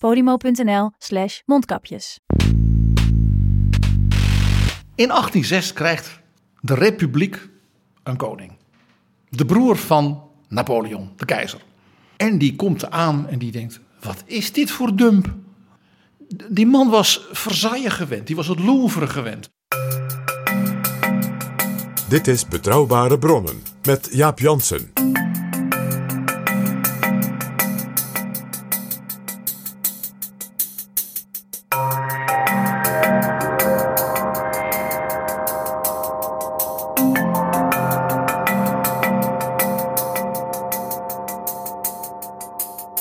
podimo.nl slash mondkapjes. In 1806 krijgt de Republiek een koning. De broer van Napoleon, de keizer. En die komt aan en die denkt: wat is dit voor dump? Die man was Versailles gewend, die was het Louvre gewend. Dit is Betrouwbare Bronnen met Jaap Jansen.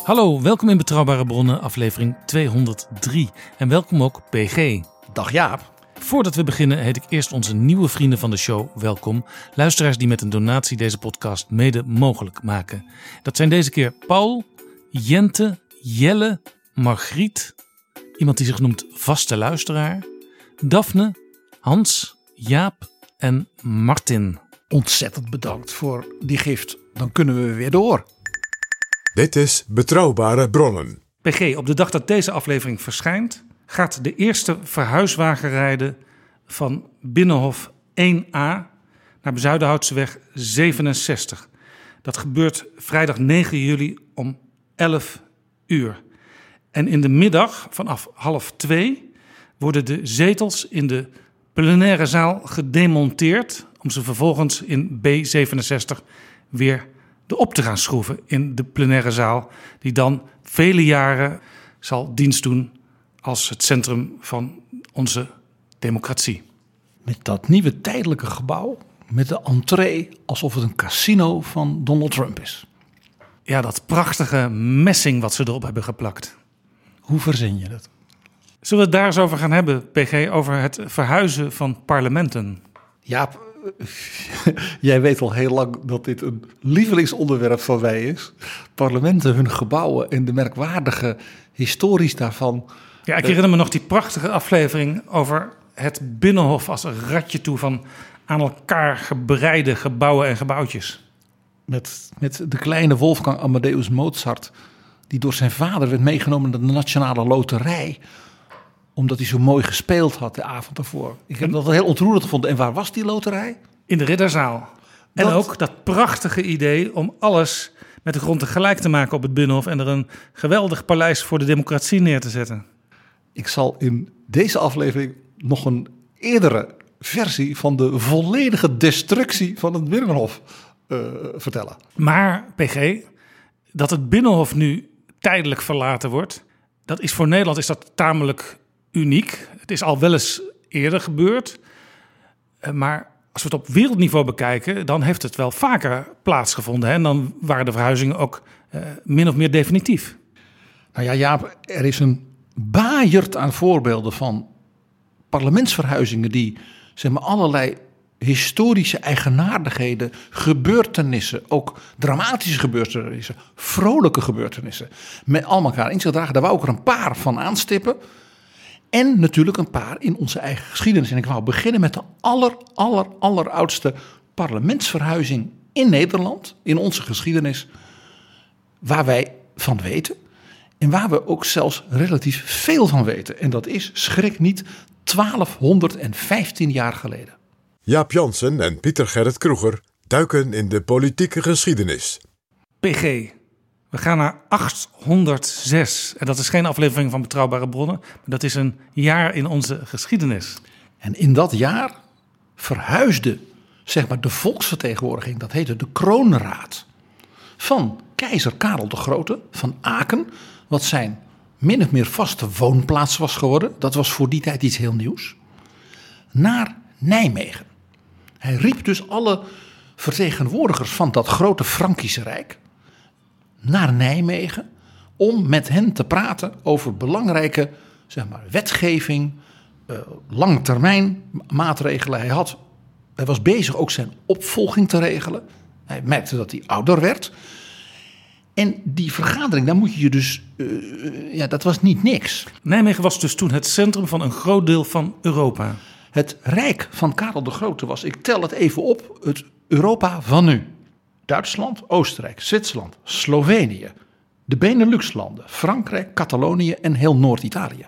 Hallo, welkom in Betrouwbare Bronnen, aflevering 203. En welkom ook PG. Dag Jaap. Voordat we beginnen heet ik eerst onze nieuwe vrienden van de show welkom. Luisteraars die met een donatie deze podcast mede mogelijk maken. Dat zijn deze keer Paul, Jente, Jelle, Margriet, iemand die zich noemt vaste luisteraar, Daphne, Hans, Jaap en Martin. Ontzettend bedankt voor die gift. Dan kunnen we weer door. Dit is Betrouwbare Bronnen. PG, op de dag dat deze aflevering verschijnt, gaat de eerste verhuiswagen rijden van Binnenhof 1A naar Bezuidenhoutseweg 67. Dat gebeurt vrijdag 9 juli om 11 uur. En in de middag vanaf half 2 worden de zetels in de plenaire zaal gedemonteerd om ze vervolgens in B67 weer erop te gaan schroeven in de plenaire zaal, die dan vele jaren zal dienst doen als het centrum van onze democratie. Met dat nieuwe tijdelijke gebouw, met de entree alsof het een casino van Donald Trump is. Ja, dat prachtige messing wat ze erop hebben geplakt. Hoe verzin je dat? Zullen we het daar eens over gaan hebben, PG, over het verhuizen van parlementen? Jaap, jij weet al heel lang dat dit een lievelingsonderwerp van mij is. Parlementen, hun gebouwen en de merkwaardige historisch daarvan. Ja, ik herinner me nog die prachtige aflevering over het Binnenhof als een ratje toe van aan elkaar gebreide gebouwen en gebouwtjes. Met, met de kleine Wolfgang Amadeus Mozart, die door zijn vader werd meegenomen naar de Nationale Loterij. Omdat hij zo mooi gespeeld had de avond ervoor. Ik heb dat heel ontroerend gevonden. En waar was die loterij? In de Ridderzaal. En ook dat prachtige idee om alles met de grond tegelijk te maken op het Binnenhof en er een geweldig paleis voor de democratie neer te zetten. Ik zal in deze aflevering nog een eerdere versie van de volledige destructie van het Binnenhof eh, vertellen. Maar, PG, dat het Binnenhof nu tijdelijk verlaten wordt, dat is voor Nederland is dat tamelijk uniek. Het is al wel eens eerder gebeurd. Eh, Maar als we het op wereldniveau bekijken, dan heeft het wel vaker plaatsgevonden. Hè? En dan waren de verhuizingen ook eh, min of meer definitief. Nou ja, Jaap, er is een baaierd aan voorbeelden van parlementsverhuizingen die zeg maar, allerlei historische eigenaardigheden, gebeurtenissen, ook dramatische gebeurtenissen, vrolijke gebeurtenissen, met allemaal elkaar in zich dragen. Daar wou ik er een paar van aanstippen. En natuurlijk een paar in onze eigen geschiedenis. En ik wou beginnen met de aller, aller, alleroudste parlementsverhuizing in Nederland, in onze geschiedenis, waar wij van weten. En waar we ook zelfs relatief veel van weten. En dat is, schrik niet, 1215 jaar geleden. Jaap Jansen en Pieter Gerrit Kroeger duiken in de politieke geschiedenis. PG, We gaan naar 806. En dat is geen aflevering van Betrouwbare Bronnen, maar dat is een jaar in onze geschiedenis. En in dat jaar verhuisde zeg maar, de volksvertegenwoordiging, dat heette de Kroonraad, van keizer Karel de Grote van Aken, wat zijn min of meer vaste woonplaats was geworden. Dat was voor die tijd iets heel nieuws. Naar Nijmegen. Hij riep dus alle vertegenwoordigers van dat grote Frankische Rijk naar Nijmegen om met hen te praten over belangrijke zeg maar, wetgeving, uh, lange termijn maatregelen. Hij, had, hij was bezig ook zijn opvolging te regelen. Hij merkte dat hij ouder werd. En die vergadering, daar moet je je dus. Uh, ja, dat was niet niks. Nijmegen was dus toen het centrum van een groot deel van Europa. Het rijk van Karel de Grote was, ik tel het even op, het Europa van nu. Duitsland, Oostenrijk, Zwitserland, Slovenië, de Beneluxlanden, Frankrijk, Catalonië en heel Noord-Italië.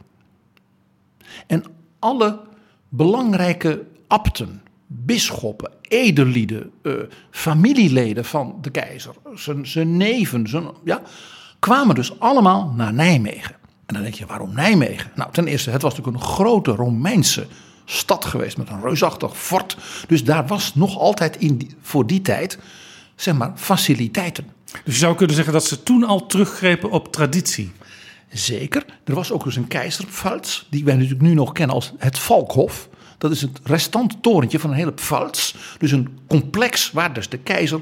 En alle belangrijke abten, bisschoppen, edellieden, uh, familieleden van de keizer, zijn, zijn neven, zijn, ja, kwamen dus allemaal naar Nijmegen. En dan denk je, waarom Nijmegen? Nou, ten eerste, het was natuurlijk een grote Romeinse stad geweest met een reusachtig fort. Dus daar was nog altijd in voor die tijd, zeg maar, faciliteiten. Dus je zou kunnen zeggen dat ze toen al teruggrepen op traditie. Zeker. Er was ook dus een keizerpfalz, die wij natuurlijk nu nog kennen als het Valkhof. Dat is het restante torentje van een hele pfalz. Dus een complex waar dus de keizer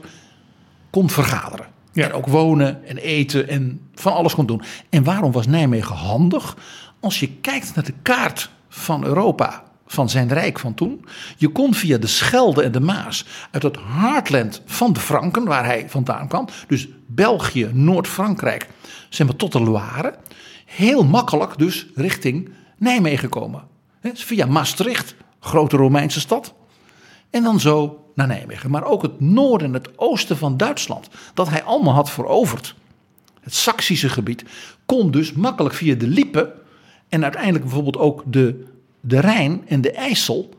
kon vergaderen. Ja. En ook wonen en eten en van alles kon doen. En waarom was Nijmegen handig? Als je kijkt naar de kaart van Europa van zijn rijk van toen. Je kon via de Schelde en de Maas uit het heartland van de Franken, waar hij vandaan kwam, dus België, Noord-Frankrijk, zeg maar tot de Loire, heel makkelijk dus richting Nijmegen komen. via Maastricht, grote Romeinse stad, en dan zo naar Nijmegen. Maar ook het noorden en het oosten van Duitsland, dat hij allemaal had veroverd. Het Saksische gebied kon dus makkelijk via de Liepen en uiteindelijk bijvoorbeeld ook de de Rijn en de IJssel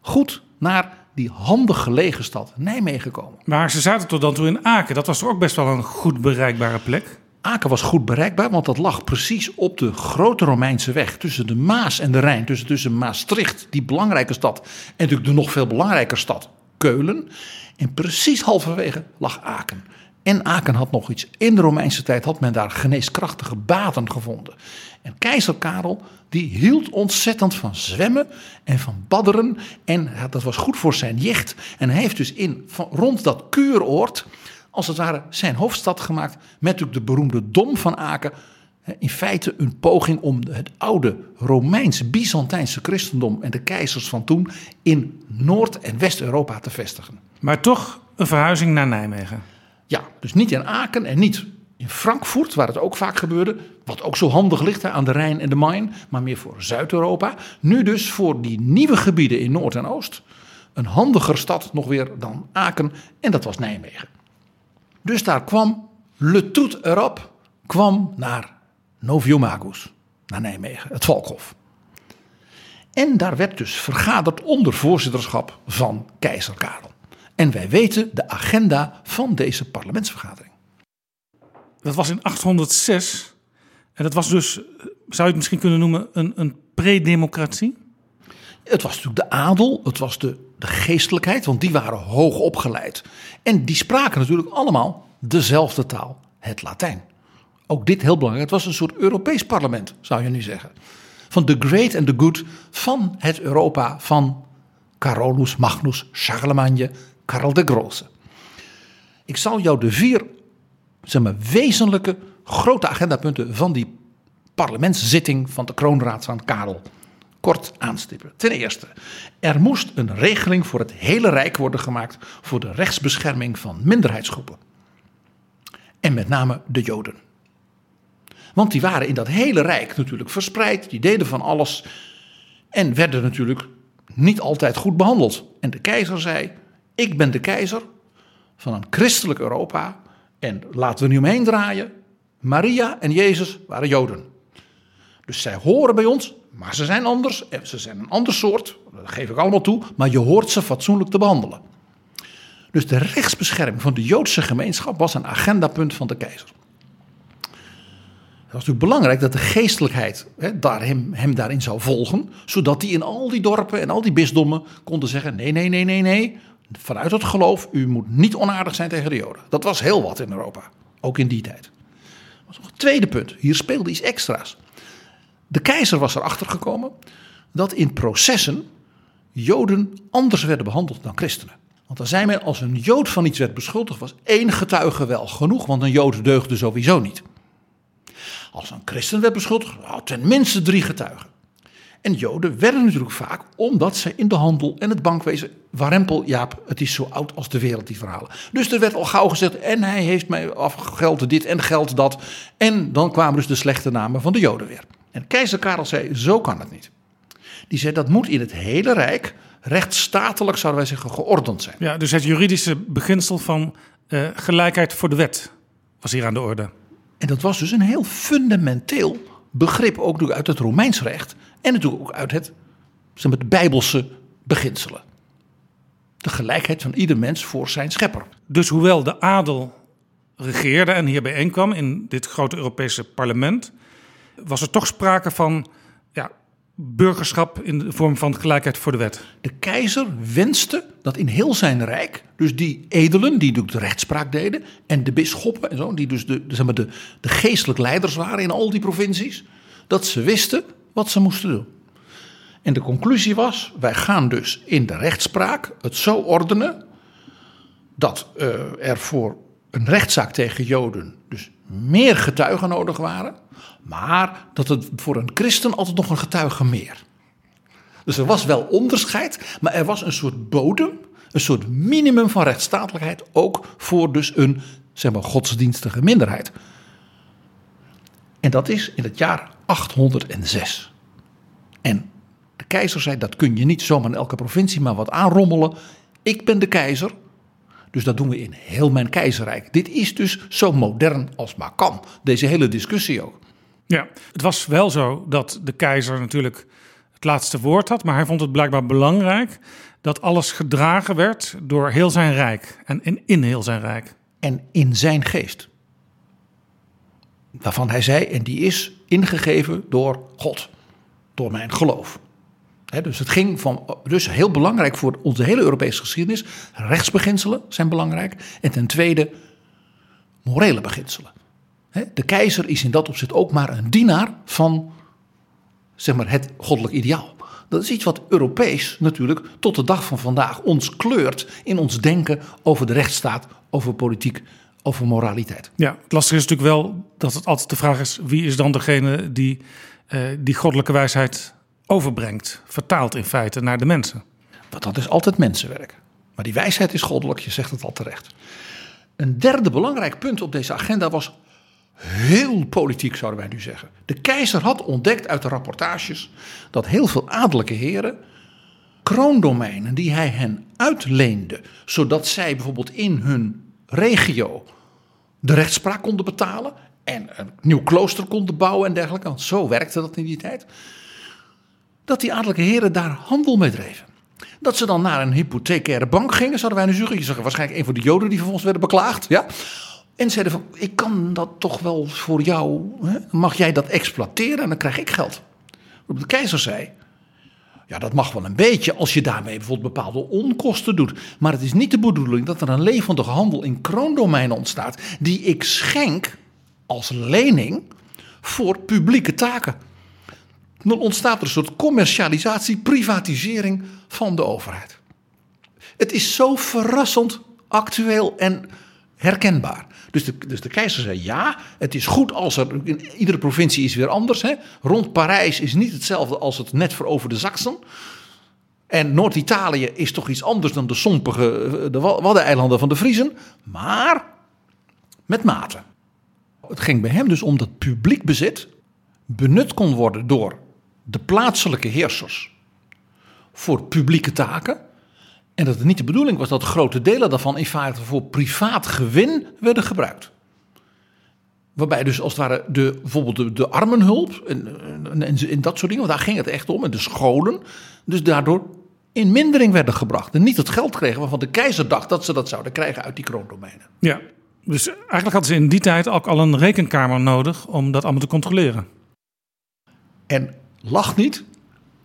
goed naar die handig gelegen stad Nijmegen komen. Maar ze zaten tot dan toe in Aken. Dat was toch ook best wel een goed bereikbare plek? Aken was goed bereikbaar, want dat lag precies op de grote Romeinse weg tussen de Maas en de Rijn. Tussen, tussen Maastricht, die belangrijke stad, en natuurlijk de nog veel belangrijker stad Keulen. En precies halverwege lag Aken. En Aken had nog iets. In de Romeinse tijd had men daar geneeskrachtige baden gevonden. En keizer Karel die hield ontzettend van zwemmen en van badderen. En dat was goed voor zijn jicht. En hij heeft dus in, van, rond dat kuuroord, als het ware, zijn hoofdstad gemaakt. Met natuurlijk de beroemde Dom van Aken. In feite een poging om het oude Romeinse, Byzantijnse christendom en de keizers van toen in Noord- en West-Europa te vestigen. Maar toch een verhuizing naar Nijmegen. Ja, dus niet in Aken en niet in Frankfurt, waar het ook vaak gebeurde, wat ook zo handig ligt aan de Rijn en de Main, maar meer voor Zuid-Europa. Nu dus voor die nieuwe gebieden in Noord en Oost. Een handiger stad nog weer dan Aken en dat was Nijmegen. Dus daar kwam Le Tout Europe kwam naar Noviomagus, naar Nijmegen, het Valkhof. En daar werd dus vergaderd onder voorzitterschap van keizer Karel. En wij weten de agenda van deze parlementsvergadering. Dat was in 806. En dat was dus, zou je het misschien kunnen noemen, een, een pre-democratie? Het was natuurlijk de adel, het was de, de geestelijkheid, want die waren hoog opgeleid. En die spraken natuurlijk allemaal dezelfde taal, het Latijn. Ook dit heel belangrijk. Het was een soort Europees parlement, zou je nu zeggen. Van the great and the good van het Europa van Carolus Magnus Charlemagne, Karel de Grote. Ik zal jou de vier zeg maar, wezenlijke grote agendapunten van die parlementszitting van de kroonraad van Karel kort aanstippen. Ten eerste, er moest een regeling voor het hele Rijk worden gemaakt voor de rechtsbescherming van minderheidsgroepen. En met name de Joden. Want die waren in dat hele Rijk natuurlijk verspreid, die deden van alles en werden natuurlijk niet altijd goed behandeld. En de keizer zei: Ik ben de keizer van een christelijk Europa en laten we nu omheen draaien. Maria en Jezus waren Joden. Dus zij horen bij ons, maar ze zijn anders. Ze zijn een ander soort, dat geef ik allemaal toe. Maar je hoort ze fatsoenlijk te behandelen. Dus de rechtsbescherming van de Joodse gemeenschap was een agendapunt van de keizer. Het was natuurlijk belangrijk dat de geestelijkheid daar hem, hem daarin zou volgen. Zodat die in al die dorpen en al die bisdommen konden zeggen: nee, nee, nee, nee, nee. Vanuit het geloof, u moet niet onaardig zijn tegen de Joden. Dat was heel wat in Europa, ook in die tijd. Nog een tweede punt. Hier speelde iets extra's. De keizer was erachter gekomen dat in processen Joden anders werden behandeld dan christenen. Want dan zei men, als een Jood van iets werd beschuldigd, was één getuige wel genoeg, want een Jood deugde sowieso niet. Als een christen werd beschuldigd, nou, tenminste drie getuigen. En Joden werden natuurlijk vaak, omdat ze in de handel en het bankwezen, warempel, Jaap, het is zo oud als de wereld, die verhalen. Dus er werd al gauw gezegd, en hij heeft mij afgeld dit en geld dat. En dan kwamen dus de slechte namen van de Joden weer. En keizer Karel zei, zo kan het niet. Die zei, dat moet in het hele Rijk rechtsstatelijk, zouden wij zeggen, geordend zijn. Ja, dus het juridische beginsel van uh, gelijkheid voor de wet was hier aan de orde. En dat was dus een heel fundamenteel begrip, ook uit het Romeins recht. En natuurlijk ook uit het, zeg maar, Bijbelse beginselen. De gelijkheid van ieder mens voor zijn schepper. Dus hoewel de adel regeerde en hier bijeenkwam in dit grote Europese parlement, was er toch sprake van burgerschap in de vorm van gelijkheid voor de wet. De keizer wenste dat in heel zijn rijk, dus die edelen die de rechtspraak deden, en de bisschoppen en zo, die dus de, zeg maar de, de geestelijk leiders waren in al die provincies, dat ze wisten wat ze moesten doen. En de conclusie was: wij gaan dus in de rechtspraak het zo ordenen dat uh, er voor een rechtszaak tegen Joden dus meer getuigen nodig waren, maar dat het voor een christen altijd nog een getuige meer. Dus er was wel onderscheid, maar er was een soort bodem, een soort minimum van rechtsstatelijkheid, ook voor dus een zeg maar, godsdienstige minderheid. En dat is in het jaar 806. En de keizer zei: dat kun je niet zomaar in elke provincie maar wat aanrommelen. Ik ben de keizer, dus dat doen we in heel mijn keizerrijk. Dit is dus zo modern als maar kan. Deze hele discussie ook. Ja, het was wel zo dat de keizer natuurlijk het laatste woord had, maar hij vond het blijkbaar belangrijk dat alles gedragen werd door heel zijn rijk en in, in heel zijn rijk. En in zijn geest. Waarvan hij zei, en die is ingegeven door God, door mijn geloof. Dus het ging van, dus heel belangrijk voor onze hele Europese geschiedenis. Rechtsbeginselen zijn belangrijk. En ten tweede, morele beginselen. De keizer is in dat opzicht ook maar een dienaar van zeg maar, het goddelijk ideaal. Dat is iets wat Europees natuurlijk tot de dag van vandaag ons kleurt in ons denken over de rechtsstaat, over politiek, over moraliteit. Ja, het lastige is natuurlijk wel dat het altijd de vraag is: wie is dan degene die uh, die goddelijke wijsheid overbrengt, vertaalt in feite naar de mensen? Want dat is altijd mensenwerk. Maar die wijsheid is goddelijk, je zegt het al terecht. Een derde belangrijk punt op deze agenda was heel politiek, zouden wij nu zeggen. De keizer had ontdekt uit de rapportages dat heel veel adellijke heren kroondomeinen die hij hen uitleende, zodat zij bijvoorbeeld in hun regio de rechtspraak konden betalen en een nieuw klooster konden bouwen en dergelijke, want zo werkte dat in die tijd, dat die adellijke heren daar handel mee dreven. Dat ze dan naar een hypothecaire bank gingen, zouden wij nu zeggen. Waarschijnlijk een van de Joden die vervolgens werden beklaagd. Ja? En zeiden van, ik kan dat toch wel voor jou, hè? mag jij dat exploiteren en dan krijg ik geld. De keizer zei, ja dat mag wel een beetje als je daarmee bijvoorbeeld bepaalde onkosten doet. Maar het is niet de bedoeling dat er een levendige handel in kroondomeinen ontstaat die ik schenk als lening voor publieke taken. Dan ontstaat er een soort commercialisatie, privatisering van de overheid. Het is zo verrassend actueel en herkenbaar. Dus de, dus de keizer zei ja, het is goed als er. In iedere provincie is weer anders. Hè? Rond Parijs is niet hetzelfde als het net veroverde Zaksen. En Noord-Italië is toch iets anders dan de sompige de Waddeneilanden van de Friezen. Maar met mate. Het ging bij hem dus om dat publiek bezit benut kon worden door de plaatselijke heersers voor publieke taken. En dat het niet de bedoeling was dat grote delen daarvan in feite voor privaat gewin werden gebruikt. Waarbij dus als het ware de, bijvoorbeeld de, de armenhulp en, en, en, dat soort dingen, want daar ging het echt om, en de scholen, dus daardoor in mindering werden gebracht. En niet het geld kregen waarvan de keizer dacht dat ze dat zouden krijgen uit die kroondomeinen. Ja, Dus eigenlijk hadden ze in die tijd ook al een rekenkamer nodig om dat allemaal te controleren. En lacht niet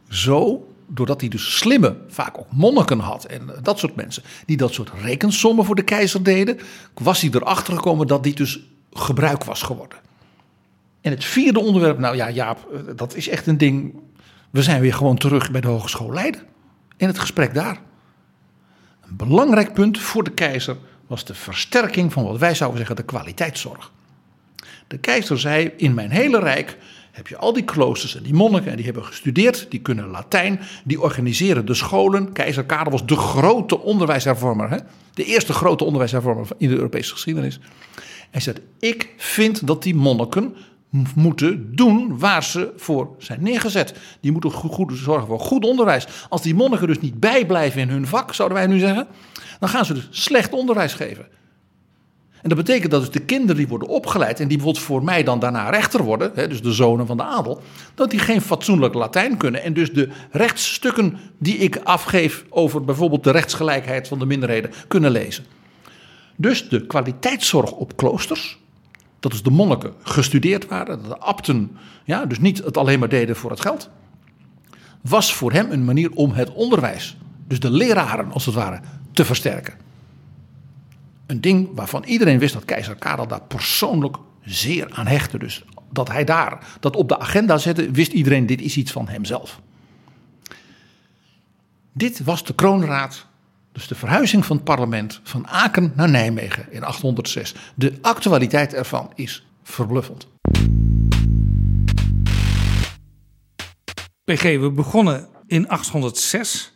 zo, doordat hij dus slimme, vaak ook monniken had en dat soort mensen, die dat soort rekensommen voor de keizer deden, was hij erachter gekomen dat dit dus gebruik was geworden. En het vierde onderwerp, nou ja, Jaap, eh, dat is echt een ding. We zijn weer gewoon terug bij de Hogeschool Leiden. In het gesprek daar. Een belangrijk punt voor de keizer was de versterking van wat wij zouden zeggen de kwaliteitszorg. De keizer zei: In mijn hele rijk heb je al die kloosters en die monniken, en die hebben gestudeerd, die kunnen Latijn, die organiseren de scholen. Keizer Karel was de grote onderwijshervormer, hè? de eerste grote onderwijshervormer in de Europese geschiedenis. Hij zei: Ik vind dat die monniken moeten doen waar ze voor zijn neergezet. Die moeten goed zorgen voor goed onderwijs. Als die monniken dus niet bijblijven in hun vak, zouden wij nu zeggen, dan gaan ze dus slecht onderwijs geven. En dat betekent dat dus de kinderen die worden opgeleid en die bijvoorbeeld voor mij dan daarna rechter worden, hè, dus de zonen van de adel, dat die geen fatsoenlijk Latijn kunnen en dus de rechtsstukken die ik afgeef over bijvoorbeeld de rechtsgelijkheid van de minderheden kunnen lezen. Dus de kwaliteitszorg op kloosters, dat is de monniken gestudeerd waren, de abten ja, dus niet het alleen maar deden voor het geld, was voor hem een manier om het onderwijs, dus de leraren als het ware, te versterken. Een ding waarvan iedereen wist dat keizer Karel daar persoonlijk zeer aan hechtte. Dus dat hij daar dat op de agenda zette, wist iedereen dit is iets van hemzelf. Dit was de kroonraad, dus de verhuizing van het parlement van Aken naar Nijmegen in 806. De actualiteit ervan is verbluffend. PG, we begonnen in 806.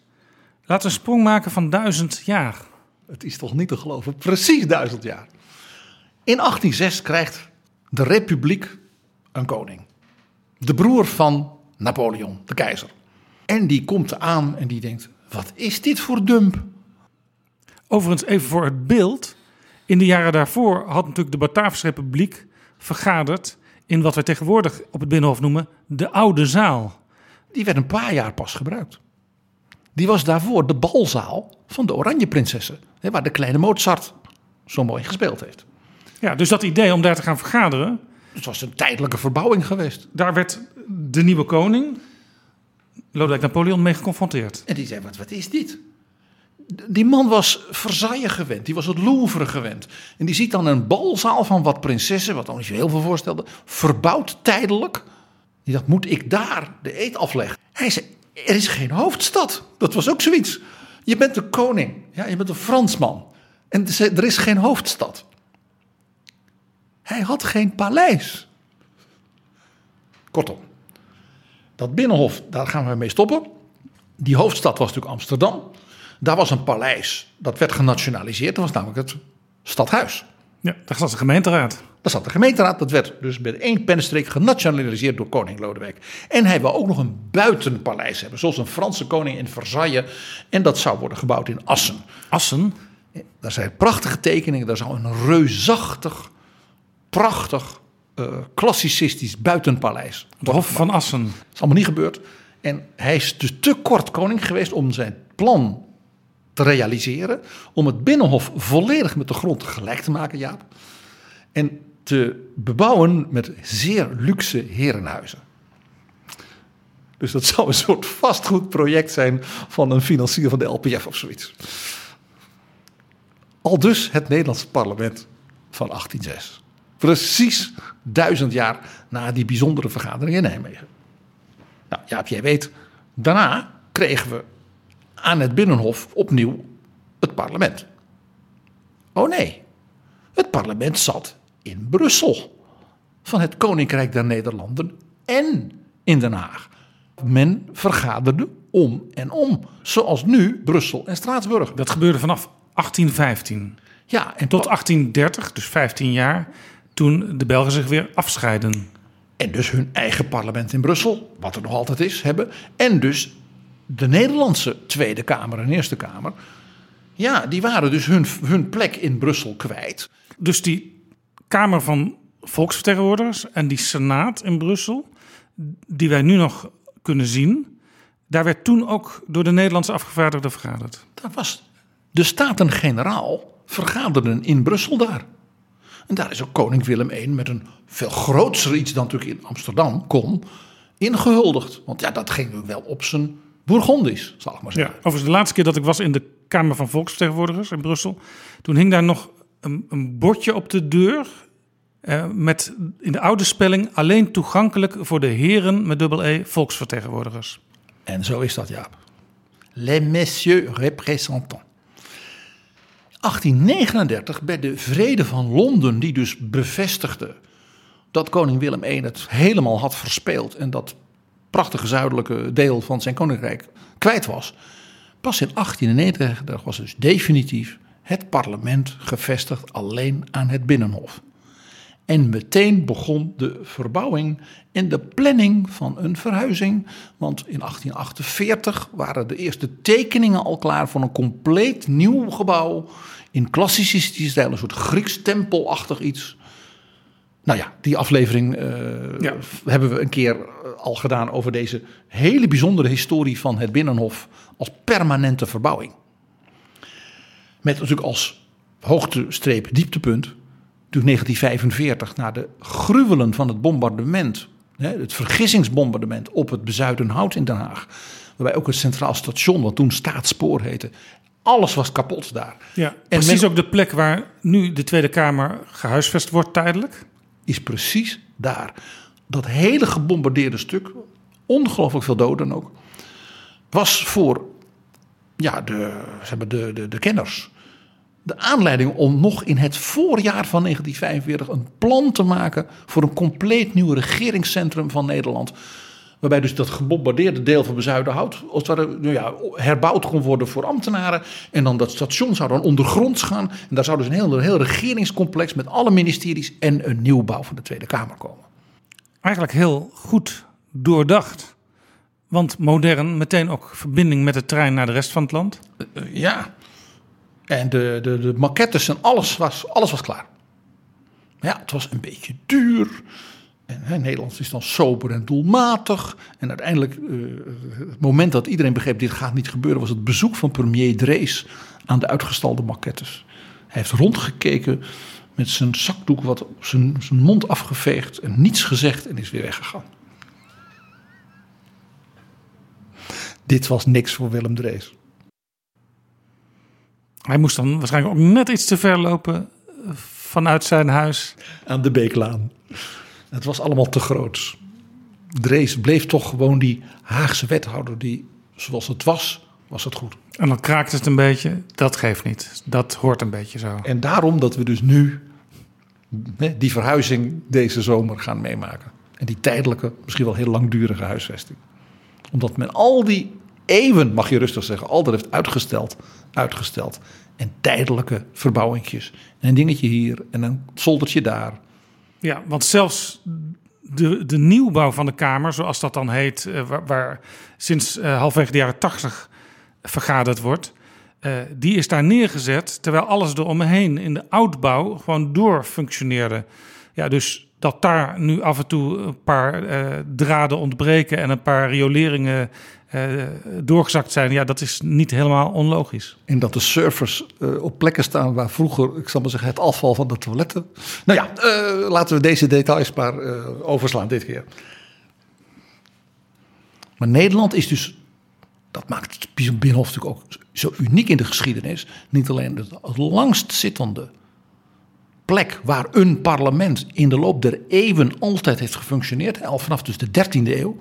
Laten een sprong maken van duizend jaar. Het is toch niet te geloven, precies duizend jaar. In 1806 krijgt de Republiek een koning. De broer van Napoleon, de keizer. En die komt aan en die denkt: wat is dit voor dump? Overigens, even voor het beeld. In de jaren daarvoor had natuurlijk de Bataafse Republiek vergaderd in wat wij tegenwoordig op het Binnenhof noemen de Oude Zaal. Die werd een paar jaar pas gebruikt. Die was daarvoor de balzaal van de Oranje Prinsessen, waar de kleine Mozart zo mooi gespeeld heeft. Ja, dus dat idee om daar te gaan vergaderen. Het was een tijdelijke verbouwing geweest. Daar werd de nieuwe koning, Lodewijk Napoleon, mee geconfronteerd. En die zei: Wat, wat is dit? Die man was Versailles gewend, die was het Louvre gewend. En die ziet dan een balzaal van wat prinsessen, wat niet zo heel veel voorstelde, verbouwd tijdelijk. Die dacht: Moet ik daar de eet afleggen? Hij zei: Er is geen hoofdstad. Dat was ook zoiets. Je bent de koning, ja, je bent een Fransman. En er is geen hoofdstad. Hij had geen paleis. Kortom, dat binnenhof, daar gaan we mee stoppen. Die hoofdstad was natuurlijk Amsterdam. Daar was een paleis, dat werd genationaliseerd. Dat was namelijk het stadhuis. Ja, daar zat de gemeenteraad. Daar zat de gemeenteraad. Dat werd dus met één pennenstreek genationaliseerd door koning Lodewijk. En hij wil ook nog een buitenpaleis hebben. Zoals een Franse koning in Versailles. En dat zou worden gebouwd in Assen. Assen? Daar zijn prachtige tekeningen. Daar zou een reusachtig, prachtig, uh, klassicistisch buitenpaleis. Het Hof van Assen. Dat is allemaal niet gebeurd. En hij is dus te kort koning geweest om zijn plan te realiseren. Om het binnenhof volledig met de grond gelijk te maken, Jaap. En te bebouwen met zeer luxe herenhuizen. Dus dat zou een soort vastgoedproject zijn van een financier van de LPF of zoiets. Al dus het Nederlandse parlement van 1806. Precies duizend jaar na die bijzondere vergadering in Nijmegen. Nou, Jaap, jij weet, daarna kregen we aan het Binnenhof opnieuw het parlement. Oh nee, het parlement zat in Brussel. Van het Koninkrijk der Nederlanden en in Den Haag. Men vergaderde om en om. Zoals nu Brussel en Straatsburg. Dat gebeurde vanaf 1815. Ja, en tot 1830, dus 15 jaar, toen de Belgen zich weer afscheiden. En dus hun eigen parlement in Brussel, wat er nog altijd is, hebben. En dus de Nederlandse Tweede Kamer en Eerste Kamer. Ja, die waren dus hun, hun plek in Brussel kwijt. Dus die Kamer van Volksvertegenwoordigers en die Senaat in Brussel, die wij nu nog kunnen zien, daar werd toen ook door de Nederlandse afgevaardigden vergaderd. Dat was de Staten-Generaal vergaderden in Brussel daar. En daar is ook koning Willem I met een veel grootser iets dan natuurlijk in Amsterdam kon, ingehuldigd. Want ja, dat ging wel op zijn Bourgondisch, zal ik maar Ja, zeggen. overigens de laatste keer dat ik was in de Kamer van Volksvertegenwoordigers in Brussel, toen hing daar nog een, een bordje op de deur eh, met in de oude spelling alleen toegankelijk voor de heren met dubbel E volksvertegenwoordigers. En zo is dat, Jaap. Les messieurs représentants. 1839, bij de Vrede van Londen, die dus bevestigde dat koning Willem I het helemaal had verspeeld en dat prachtige zuidelijke deel van zijn koninkrijk kwijt was. Pas in 1891 was dus definitief het parlement gevestigd alleen aan het Binnenhof. En meteen begon de verbouwing en de planning van een verhuizing. Want in 1848 waren de eerste tekeningen al klaar voor een compleet nieuw gebouw. In klassicistische stijl, een soort Grieks tempelachtig iets. Nou ja, die aflevering eh, Ja. hebben we een keer eh, al gedaan over deze hele bijzondere historie van het Binnenhof als permanente verbouwing. Met natuurlijk als hoogtestreep, dieptepunt, natuurlijk 1945, na de gruwelen van het bombardement, het vergissingsbombardement op het Bezuidenhout in Den Haag. Waarbij ook het Centraal Station, wat toen Staatspoor heette, alles was kapot daar. Ja, precies men- ook de plek waar nu de Tweede Kamer gehuisvest wordt tijdelijk. Is precies daar. Dat hele gebombardeerde stuk, ongelooflijk veel doden ook, was voor ja, de, zeg maar, de, de, de kenners de aanleiding om nog in het voorjaar van 1945 een plan te maken voor een compleet nieuw regeringscentrum van Nederland. Waarbij dus dat gebombardeerde deel van Bezuidenhout als het ware, nou ja, herbouwd kon worden voor ambtenaren. En dan dat station zou dan ondergronds gaan. En daar zou dus een heel, heel regeringscomplex met alle ministeries en een nieuwbouw van de Tweede Kamer komen. Eigenlijk heel goed doordacht. Want modern, meteen ook verbinding met de trein naar de rest van het land. Eh, ja. En de, de, de maquettes en alles was, alles was klaar. Ja, het was een beetje duur. En hè, Nederlands is dan sober en doelmatig. En uiteindelijk, eh, het moment dat iedereen begreep dit gaat niet gebeuren, was het bezoek van premier Drees aan de uitgestalde maquettes. Hij heeft rondgekeken met zijn zakdoek wat op zijn, zijn mond afgeveegd en niets gezegd en is weer weggegaan. Dit was niks voor Willem Drees. Hij moest dan waarschijnlijk ook net iets te ver lopen eh, vanuit zijn huis. aan de Beeklaan. Het was allemaal te groot. Drees bleef toch gewoon die Haagse wethouder die, zoals het was, was het goed. En dan kraakt het een beetje. Dat geeft niet. Dat hoort een beetje zo. En daarom dat we dus nu hè, die verhuizing deze zomer gaan meemaken. En die tijdelijke, misschien wel heel langdurige huisvesting. Omdat men al die eeuwen, mag je rustig zeggen, altijd heeft uitgesteld, uitgesteld. En tijdelijke verbouwingjes. En een dingetje hier en een zoldertje daar. Ja, want zelfs de, de nieuwbouw van de Kamer, zoals dat dan heet, eh, waar, sinds eh, halfwege de jaren tachtig vergaderd wordt, eh, die is daar neergezet, terwijl alles eromheen in de oudbouw gewoon doorfunctioneerde. Ja, dus dat daar nu af en toe een paar draden ontbreken en een paar rioleringen eh, doorgezakt zijn, ja, dat is niet helemaal onlogisch. En dat de servers eh, op plekken staan waar vroeger, ik zal maar zeggen, het afval van de toiletten. Nou ja, eh, laten we deze details maar overslaan dit keer. Maar Nederland is dus, dat maakt het Binnenhof natuurlijk ook zo uniek in de geschiedenis. Niet alleen de langst zittende plek waar een parlement in de loop der eeuwen altijd heeft gefunctioneerd. Al vanaf dus de 13e eeuw.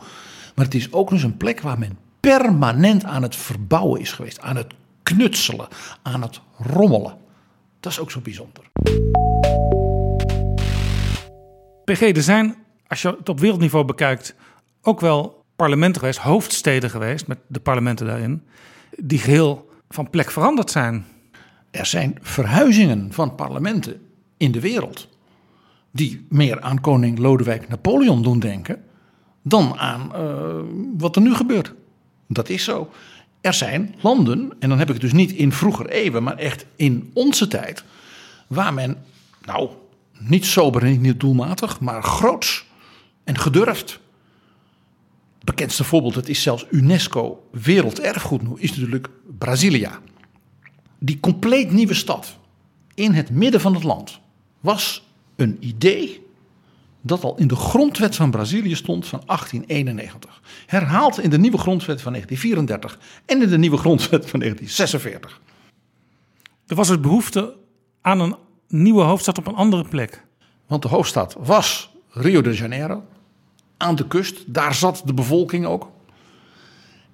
Maar het is ook dus een plek waar men permanent aan het verbouwen is geweest. Aan het knutselen, aan het rommelen. Dat is ook zo bijzonder. PG, er zijn, als je het op wereldniveau bekijkt, ook wel parlementen geweest, hoofdsteden geweest, met de parlementen daarin, die geheel van plek veranderd zijn. Er zijn verhuizingen van parlementen in de wereld. die meer aan koning Lodewijk Napoleon doen denken. Dan aan eh, wat er nu gebeurt. Dat is zo. Er zijn landen, en dan heb ik het dus niet in vroeger eeuwen, maar echt in onze tijd. waar men, nou, niet sober en niet doelmatig, maar groots en gedurfd. Het bekendste voorbeeld, het is zelfs UNESCO Werelderfgoed, nu, is natuurlijk Brazilia. Die compleet nieuwe stad in het midden van het land was een idee dat al in de grondwet van Brazilië stond van 1891. Herhaald in de nieuwe grondwet van 1934 en in de nieuwe grondwet van 1946. Er was het behoefte aan een nieuwe hoofdstad op een andere plek. Want de hoofdstad was Rio de Janeiro, aan de kust. Daar zat de bevolking ook.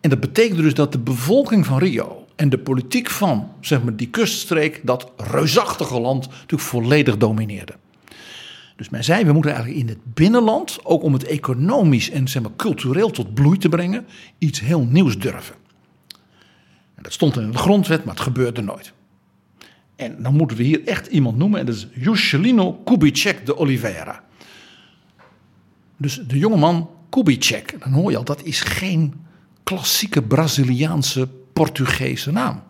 En dat betekende dus dat de bevolking van Rio en de politiek van zeg maar, die kuststreek, dat reusachtige land, natuurlijk volledig domineerde. Dus men zei, we moeten eigenlijk in het binnenland, ook om het economisch en zeg maar, cultureel tot bloei te brengen, iets heel nieuws durven. En dat stond in de grondwet, maar het gebeurde nooit. En dan moeten we hier echt iemand noemen, en dat is Juscelino Kubitschek de Oliveira. Dus de jongeman Kubitschek, dan hoor je al, dat is geen klassieke Braziliaanse Portugese naam.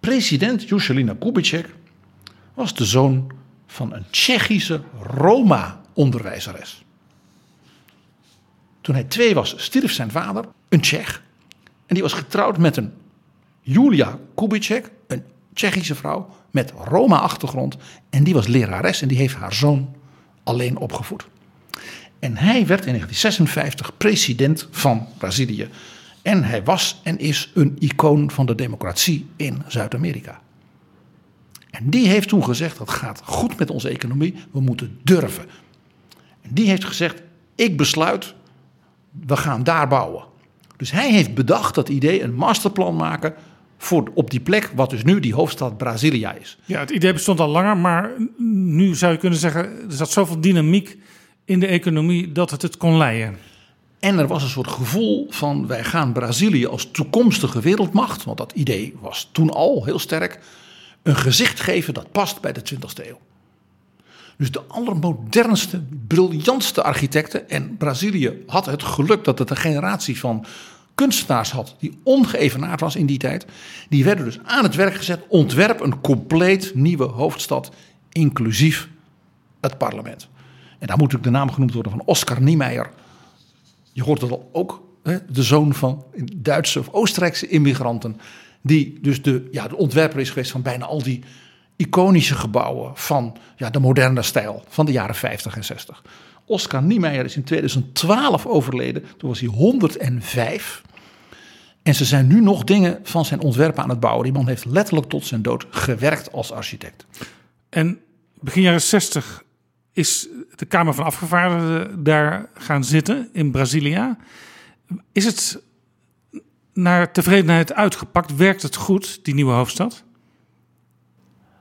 President Juscelino Kubitschek was de zoon van een Tsjechische Roma-onderwijzeres. Toen hij twee was, stierf zijn vader, een Tsjech. En die was getrouwd met een Julia Kubitschek, een Tsjechische vrouw met Roma-achtergrond. En die was lerares en die heeft haar zoon alleen opgevoed. En hij werd in 1956 president van Brazilië. En hij was en is een icoon van de democratie in Zuid-Amerika. En die heeft toen gezegd: het gaat goed met onze economie, we moeten durven. En die heeft gezegd: ik besluit, we gaan daar bouwen. Dus hij heeft bedacht dat idee, een masterplan maken voor, op die plek, wat dus nu die hoofdstad Brasilia is. Ja, het idee bestond al langer, maar nu zou je kunnen zeggen, er zat zoveel dynamiek in de economie dat het het kon leiden. En er was een soort gevoel van wij gaan Brazilië als toekomstige wereldmacht, want dat idee was toen al heel sterk, een gezicht geven dat past bij de 20e eeuw. Dus de allermodernste, briljantste architecten, en Brazilië had het geluk dat het een generatie van kunstenaars had die ongeëvenaard was in die tijd, die werden dus aan het werk gezet, ontwerp een compleet nieuwe hoofdstad, inclusief het parlement. En daar moet ook de naam genoemd worden van Oscar Niemeyer. Je hoort het al ook, de zoon van Duitse of Oostenrijkse immigranten. Die dus de, ja, de ontwerper is geweest van bijna al die iconische gebouwen van ja, de moderne stijl van de jaren 50 en 60. Oscar Niemeyer is in 2012 overleden. Toen was hij 105. En ze zijn nu nog dingen van zijn ontwerpen aan het bouwen. Die man heeft letterlijk tot zijn dood gewerkt als architect. En begin jaren 60 is de Kamer van Afgevaardigden daar gaan zitten in Brazilia. Is het naar tevredenheid uitgepakt? Werkt het goed, die nieuwe hoofdstad?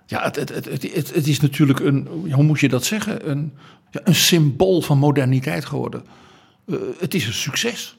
Ja, het, het, het, het, is natuurlijk een, hoe moet je dat zeggen? Een, ja, een symbool van moderniteit geworden. Uh, het is een succes.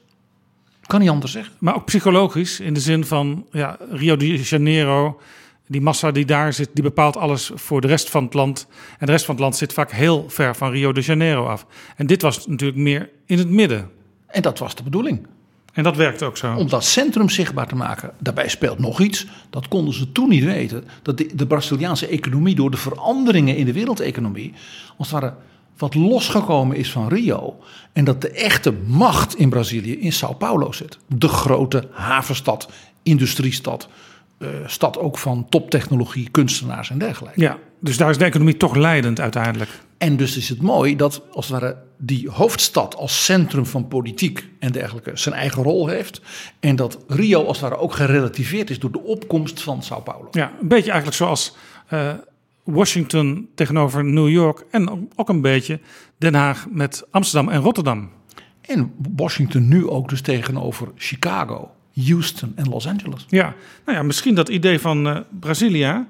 Kan niet anders zeggen. Maar ook psychologisch, in de zin van ja, Rio de Janeiro, die massa die daar zit, die bepaalt alles voor de rest van het land. En de rest van het land zit vaak heel ver van Rio de Janeiro af. En dit was natuurlijk meer in het midden. En dat was de bedoeling. En dat werkt ook zo. Om dat centrum zichtbaar te maken. Daarbij speelt nog iets. Dat konden ze toen niet weten. Dat de, de Braziliaanse economie door de veranderingen in de wereldeconomie. als het ware wat losgekomen is van Rio. En dat de echte macht in Brazilië in Sao Paulo zit. De grote havenstad, industriestad. Uh, stad ook van toptechnologie, kunstenaars en dergelijke. Ja, dus daar is de economie toch leidend uiteindelijk. En dus is het mooi dat als het ware die hoofdstad als centrum van politiek en dergelijke zijn eigen rol heeft. En dat Rio als het ware ook gerelativeerd is door de opkomst van Sao Paulo. Ja, een beetje eigenlijk zoals uh, Washington tegenover New York en ook een beetje Den Haag met Amsterdam en Rotterdam. En Washington nu ook dus tegenover Chicago, Houston en Los Angeles. Ja, nou ja, misschien dat idee van uh, Brasilia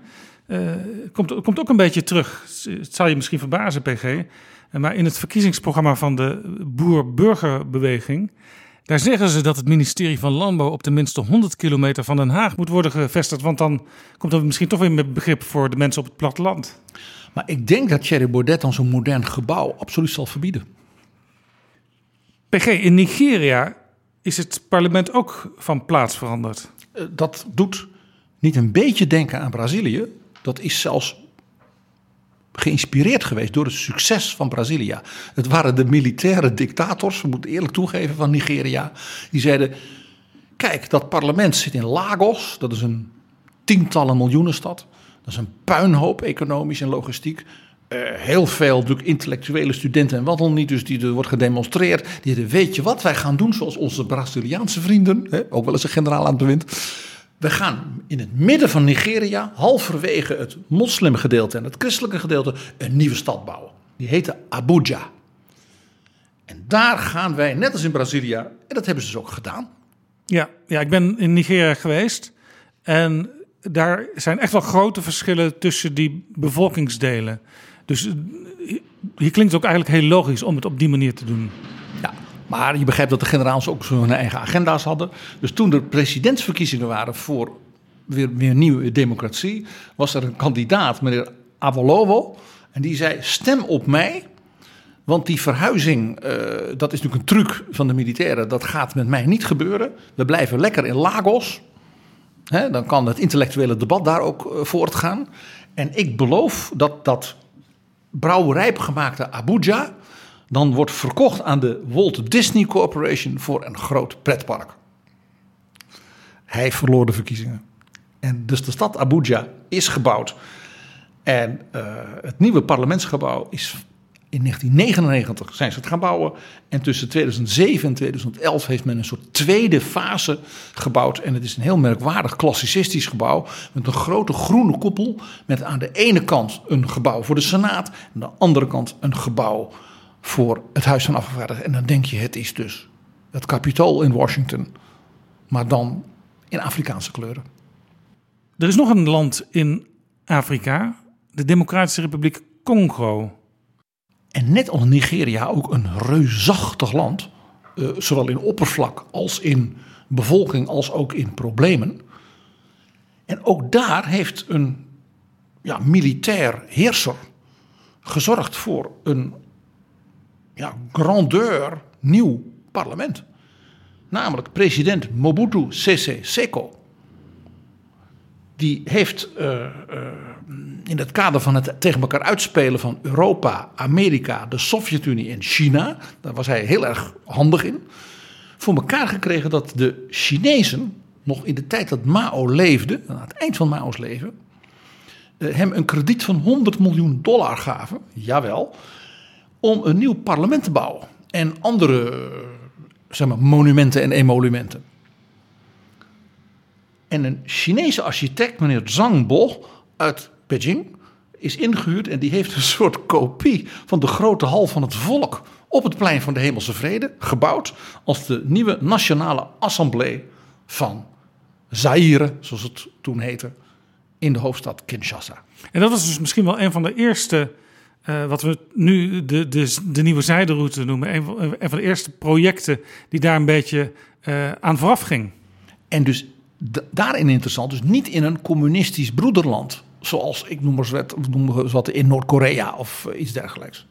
uh, komt, komt ook een beetje terug. Het zal je misschien verbazen, PG. Maar in het verkiezingsprogramma van de Boer-Burgerbeweging daar zeggen ze dat het ministerie van Landbouw op tenminste 100 kilometer van Den Haag moet worden gevestigd. Want dan komt er misschien toch weer met begrip voor de mensen op het platteland. Maar ik denk dat Thierry Baudet dan zo'n modern gebouw absoluut zal verbieden. PG, in Nigeria is het parlement ook van plaats veranderd. Dat doet niet een beetje denken aan Brazilië. Dat is zelfs geïnspireerd geweest door het succes van Brazilia. Het waren de militaire dictators, we moeten eerlijk toegeven, van Nigeria. Die zeiden: Kijk, dat parlement zit in Lagos, dat is een tientallen miljoenen stad. Dat is een puinhoop economisch en logistiek. eh, heel veel intellectuele studenten en wat dan niet. Dus die er wordt gedemonstreerd. Die zeggen, weet je wat wij gaan doen zoals onze Braziliaanse vrienden. Hè, ook wel eens een generaal aan het bewind. We gaan in het midden van Nigeria, halverwege het moslimgedeelte en het christelijke gedeelte, een nieuwe stad bouwen. Die heette Abuja. En daar gaan wij, net als in Brazilië, en dat hebben ze dus ook gedaan. Ja, ja, ik ben in Nigeria geweest. En daar zijn echt wel grote verschillen tussen die bevolkingsdelen. Dus eh, hier klinkt het ook eigenlijk heel logisch om het op die manier te doen. Maar je begrijpt dat de generaals ook hun eigen agenda's hadden. Dus toen er presidentsverkiezingen waren voor weer, weer nieuwe democratie, was er een kandidaat, meneer Avolowo. En die zei: Stem op mij. Want die verhuizing, eh, dat is natuurlijk een truc van de militairen. Dat gaat met mij niet gebeuren. We blijven lekker in Lagos. Dan kan het intellectuele debat daar ook eh, voortgaan. En ik beloof dat dat brouwerijp gemaakte Abuja dan wordt verkocht aan de Walt Disney Corporation voor een groot pretpark. Hij verloor de verkiezingen. En dus de stad Abuja is gebouwd. En uh, het nieuwe parlementsgebouw is in 1999 zijn ze het gaan bouwen. En tussen 2007 en 2011 heeft men een soort tweede fase gebouwd. En het is een heel merkwaardig klassicistisch gebouw. Met een grote groene koepel. Met aan de ene kant een gebouw voor de Senaat. En aan de andere kant een gebouw voor het Huis van Afgevaardigden. En dan denk je, het is dus het Capitool in Washington. Maar dan in Afrikaanse kleuren. Er is nog een land in Afrika, de Democratische Republiek Congo. En net als Nigeria ook een reusachtig land, uh, zowel in oppervlak als in bevolking als ook in problemen. En ook daar heeft een ja, militair heerser gezorgd voor een ja, grandeur nieuw parlement. Namelijk president Mobutu Sese Seko. Die heeft uh, uh, in het kader van het tegen elkaar uitspelen van Europa, Amerika, de Sovjet-Unie en China, daar was hij heel erg handig in, voor elkaar gekregen dat de Chinezen, nog in de tijd dat Mao leefde, aan het eind van Mao's leven, hem een krediet van 100 miljoen dollar gaven, jawel, om een nieuw parlement te bouwen. En andere zeg maar, monumenten en emolumenten. En een Chinese architect, meneer Zhang Bo uit Beijing, is ingehuurd en die heeft een soort kopie van de grote hal van het volk op het plein van de Hemelse Vrede gebouwd als de nieuwe Nationale Assemblée van Zaire, zoals het toen heette, in de hoofdstad Kinshasa. En dat was dus misschien wel een van de eerste, uh, wat we nu de, de, de nieuwe zijderoute noemen, een, een, van de eerste projecten die daar een beetje uh, aan vooraf ging. En dus daarin interessant, dus niet in een communistisch broederland zoals ik noem eens wat, noem eens wat in Noord-Korea of eh, iets dergelijks.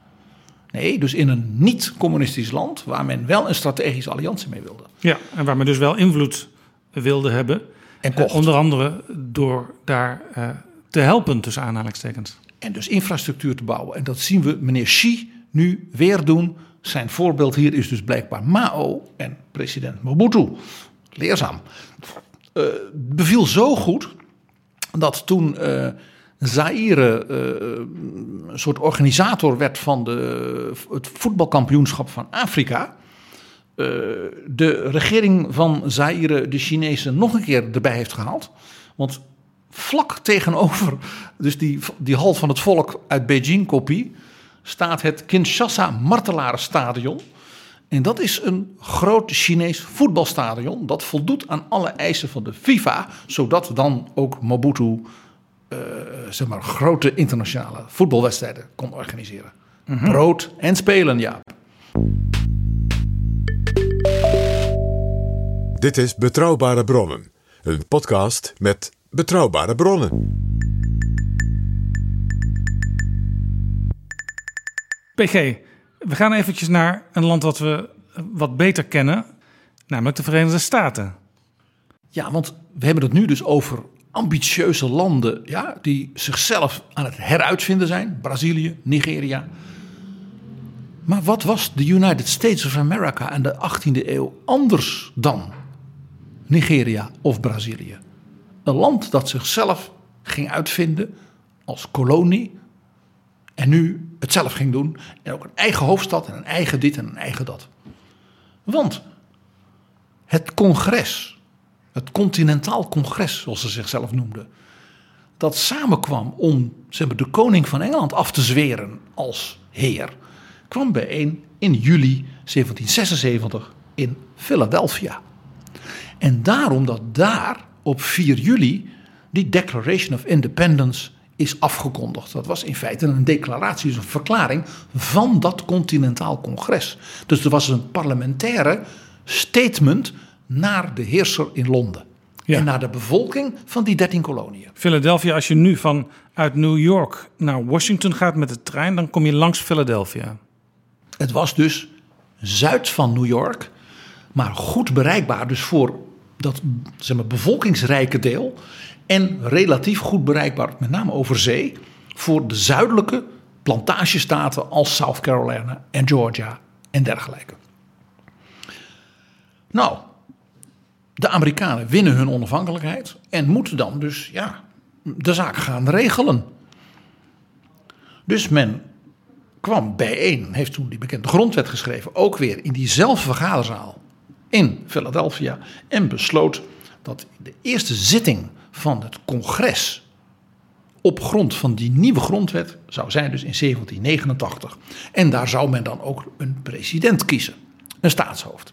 Nee, dus in een niet-communistisch land waar men wel een strategische alliantie mee wilde. Ja, en waar men dus wel invloed wilde hebben. En kocht. Onder andere door daar uh, te helpen, tussen aanhalingstekens. En dus infrastructuur te bouwen. En dat zien we meneer Xi nu weer doen. Zijn voorbeeld hier is dus blijkbaar Mao en president Mobutu. Leerzaam. Uh, beviel zo goed dat toen uh, Zaire uh, een soort organisator werd van de, het voetbalkampioenschap van Afrika. De regering van Zaire de Chinezen nog een keer erbij heeft gehaald. Want vlak tegenover, dus die, die hal van het volk uit Beijing kopie, staat het Kinshasa Martelarenstadion. En dat is een groot Chinees voetbalstadion. Dat voldoet aan alle eisen van de FIFA. Zodat dan ook Mobutu uh, zeg maar, grote internationale voetbalwedstrijden kon organiseren. Mm -hmm. Brood en spelen, ja. Dit is Betrouwbare Bronnen. Een podcast met betrouwbare bronnen. PG, we gaan eventjes naar een land wat we wat beter kennen, namelijk de Verenigde Staten. Ja, want we hebben het nu dus over ambitieuze landen ja, die zichzelf aan het heruitvinden zijn. Brazilië, Nigeria. Maar wat was de United States of America in de 18e eeuw anders dan Nigeria of Brazilië? Een land dat zichzelf ging uitvinden als kolonie En nu het zelf ging doen. En ook een eigen hoofdstad en een eigen dit en een eigen dat. Want het congres, het continentaal congres zoals ze zichzelf noemden. Dat samenkwam om zeg maar, de koning van Engeland af te zweren als heer. Kwam bijeen in juli 1776 in Philadelphia. En daarom dat daar op 4 juli die Declaration of Independence is afgekondigd. Dat was in feite een declaratie, dus een verklaring van dat continentaal congres. Dus er was een parlementaire statement naar de heerser in Londen. Ja. En naar de bevolking van die 13 koloniën. Philadelphia, als je nu vanuit New York naar Washington gaat met de trein, dan kom je langs Philadelphia. Het was dus zuid van New York, maar goed bereikbaar. Dus voor dat zeg maar, bevolkingsrijke deel. En relatief goed bereikbaar, met name over zee, voor de zuidelijke plantagestaten als South Carolina en Georgia en dergelijke. Nou, de Amerikanen winnen hun onafhankelijkheid en moeten dan dus ja, de zaak gaan regelen. Dus men kwam bijeen, heeft toen die bekende grondwet geschreven, ook weer in diezelfde vergaderzaal in Philadelphia en besloot dat de eerste zitting van het congres op grond van die nieuwe grondwet zou zijn dus in 1789. En daar zou men dan ook een president kiezen, een staatshoofd.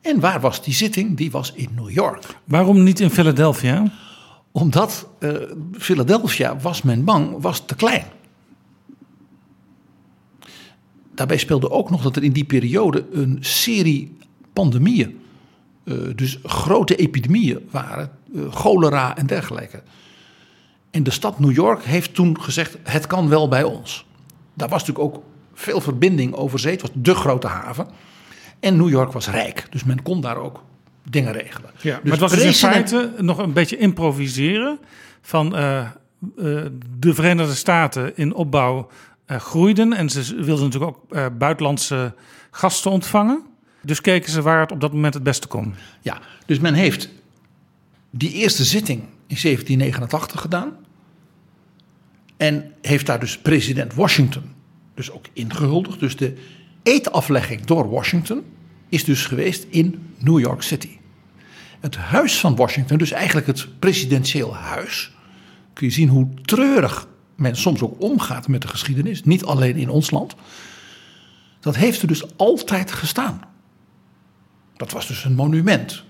En waar was die zitting? Die was in New York. Waarom niet in Philadelphia? Omdat eh, Philadelphia, was men bang, was te klein. Daarbij speelde ook nog dat er in die periode een serie pandemieën, eh, dus grote epidemieën waren, eh, cholera en dergelijke. En de stad New York heeft toen gezegd: het kan wel bij ons. Daar was natuurlijk ook veel verbinding over zee. Het was de grote haven. En New York was rijk, dus men kon daar ook dingen regelen. Ja, maar het was dus in feite nog een beetje improviseren van eh, de Verenigde Staten in opbouw groeiden. En ze wilden natuurlijk ook eh, buitenlandse gasten ontvangen. Dus keken ze waar het op dat moment het beste kon. Ja, dus men heeft die eerste zitting in 1789 gedaan. En heeft daar dus president Washington dus ook ingehuldigd. Dus de eetaflegging door Washington is dus geweest in New York City. Het huis van Washington, dus eigenlijk het presidentieel huis. Kun je zien hoe treurig men soms ook omgaat met de geschiedenis. Niet alleen in ons land. Dat heeft er dus altijd gestaan. Dat was dus een monument.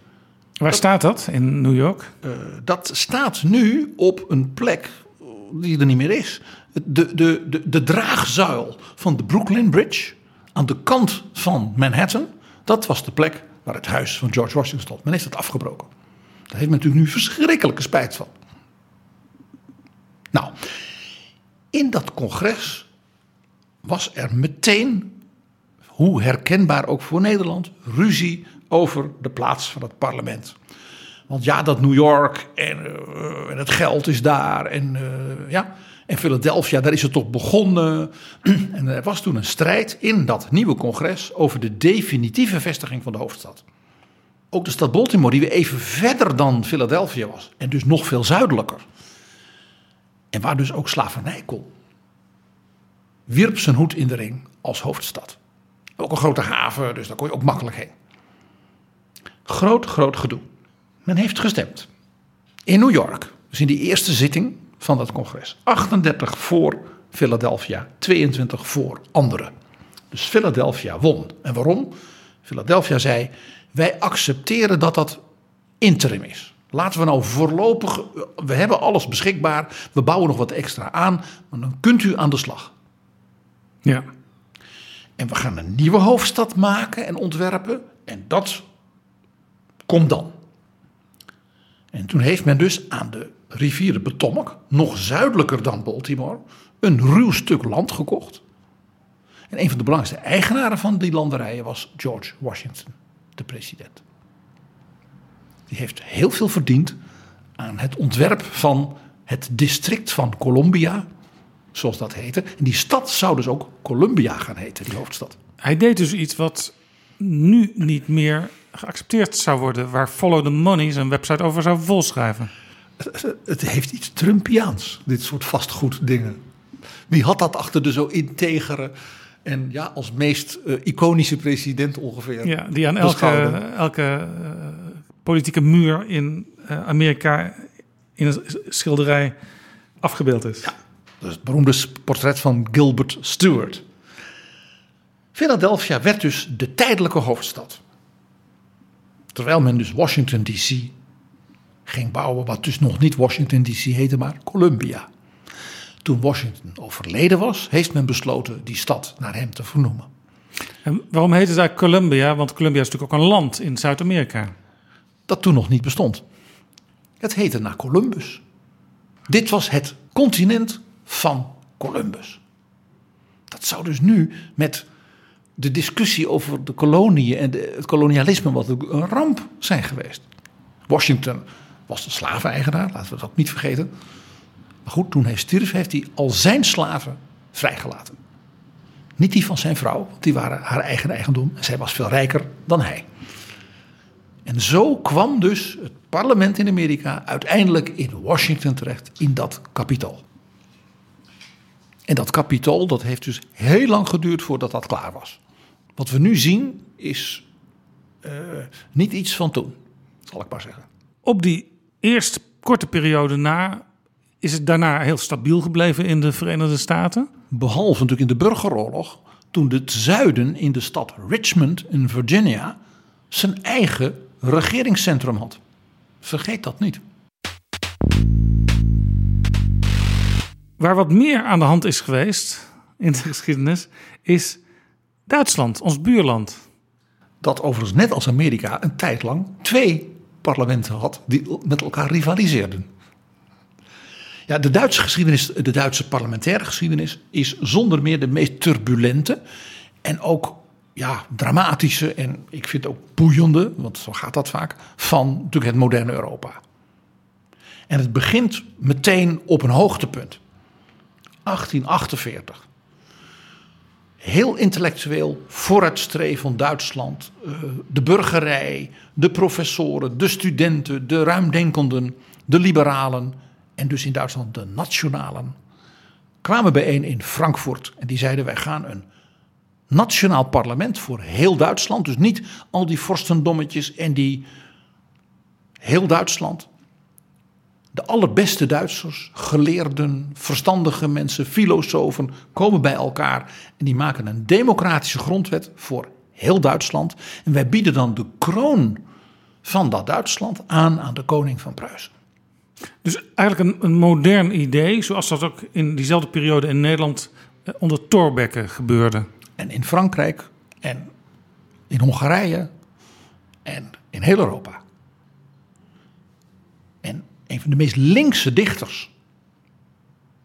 Waar staat dat in New York? Eh, dat staat nu op een plek die er niet meer is. De, de, de, de draagzuil van de Brooklyn Bridge aan de kant van Manhattan. Dat was de plek waar het huis van George Washington stond. Men heeft dat afgebroken. Daar heeft men natuurlijk nu verschrikkelijke spijt van. Nou, in dat congres was er meteen, hoe herkenbaar ook voor Nederland, ruzie over de plaats van het parlement. Want ja, dat New York en, eh, en het geld is daar. En, eh, ja, en Philadelphia, daar is het toch begonnen. en er was toen een strijd in dat nieuwe congres over de definitieve vestiging van de hoofdstad. Ook de stad Baltimore, die weer even verder dan Philadelphia was. En dus nog veel zuidelijker. En waar dus ook slavernij kon. Wierp zijn hoed in de ring als hoofdstad. Ook een grote haven, dus daar kon je ook makkelijk heen. Groot, groot gedoe. Men heeft gestemd. In New York, dus in die eerste zitting van dat congres. 38 voor Philadelphia, 22 voor anderen. Dus Philadelphia won. En waarom? Philadelphia zei: wij accepteren dat dat interim is. Laten we nou voorlopig, we hebben alles beschikbaar, we bouwen nog wat extra aan, maar dan kunt u aan de slag. Ja. En we gaan een nieuwe hoofdstad maken en ontwerpen. En dat komt dan. En toen heeft men dus aan de rivier de Potomac, nog zuidelijker dan Baltimore, een ruw stuk land gekocht. En een van de belangrijkste eigenaren van die landerijen was George Washington, de president. Die heeft heel veel verdiend aan het ontwerp van het district van Columbia, zoals dat heette. En die stad zou dus ook Columbia gaan heten, die hoofdstad. Hij deed dus iets wat nu niet meer geaccepteerd zou worden. Waar Follow the Money zijn website over zou volschrijven. Het heeft iets Trumpiaans, dit soort vastgoeddingen. Wie had dat achter de zo integere en ja, als meest uh, iconische president ongeveer? Ja, die aan elke, elke uh, politieke muur in uh, Amerika in een schilderij afgebeeld is. Ja, dat is het beroemde portret van Gilbert Stuart. Philadelphia werd dus de tijdelijke hoofdstad. Terwijl men dus Washington DC ging bouwen, wat dus nog niet Washington DC heette, maar Columbia. Toen Washington overleden was, heeft men besloten die stad naar hem te vernoemen. En waarom heet het daar Columbia? Want Columbia is natuurlijk ook een land in Zuid-Amerika. Dat toen nog niet bestond. Het heette naar Columbus. Dit was het continent van Columbus. Dat zou dus nu met de discussie over de koloniën en de, het kolonialisme wat een ramp zijn geweest. Washington was de slaveneigenaar, laten we dat ook niet vergeten. Maar goed, toen hij stierf, heeft hij al zijn slaven vrijgelaten. Niet die van zijn vrouw, want die waren haar eigen eigendom. En zij was veel rijker dan hij. En zo kwam dus het parlement in Amerika uiteindelijk in Washington terecht, in dat kapitool. En dat kapitool, dat heeft dus heel lang geduurd voordat dat klaar was. Wat we nu zien is uh, niet iets van toen, zal ik maar zeggen. Op die eerste korte periode na is het daarna heel stabiel gebleven in de Verenigde Staten? Behalve natuurlijk in de burgeroorlog, toen het zuiden in de stad Richmond in Virginia zijn eigen regeringscentrum had. Vergeet dat niet. Waar wat meer aan de hand is geweest in de geschiedenis, is Duitsland, ons buurland. Dat overigens net als Amerika een tijd lang twee parlementen had die met elkaar rivaliseerden. Ja, de Duitse geschiedenis, de Duitse parlementaire geschiedenis, is zonder meer de meest turbulente en ook ja, dramatische en ik vind ook boeiende, want zo gaat dat vaak, van natuurlijk het moderne Europa. En het begint meteen op een hoogtepunt. 1848. Heel intellectueel vooruitstrevend Duitsland. Eh, de burgerij, de professoren, de studenten, de ruimdenkenden, de liberalen en dus in Duitsland de nationalen. kwamen bijeen in Frankfurt en die zeiden: wij gaan een nationaal parlement voor heel Duitsland. Dus niet al die vorstendommetjes en die heel Duitsland. De allerbeste Duitsers, geleerden, verstandige mensen, filosofen komen bij elkaar en die maken een democratische grondwet voor heel Duitsland. En wij bieden dan de kroon van dat Duitsland aan aan de koning van Pruisen. Dus eigenlijk een, een modern idee, zoals dat ook in diezelfde periode in Nederland eh, onder Thorbecke gebeurde. En in Frankrijk en in Hongarije en in heel Europa. En een van de meest linkse dichters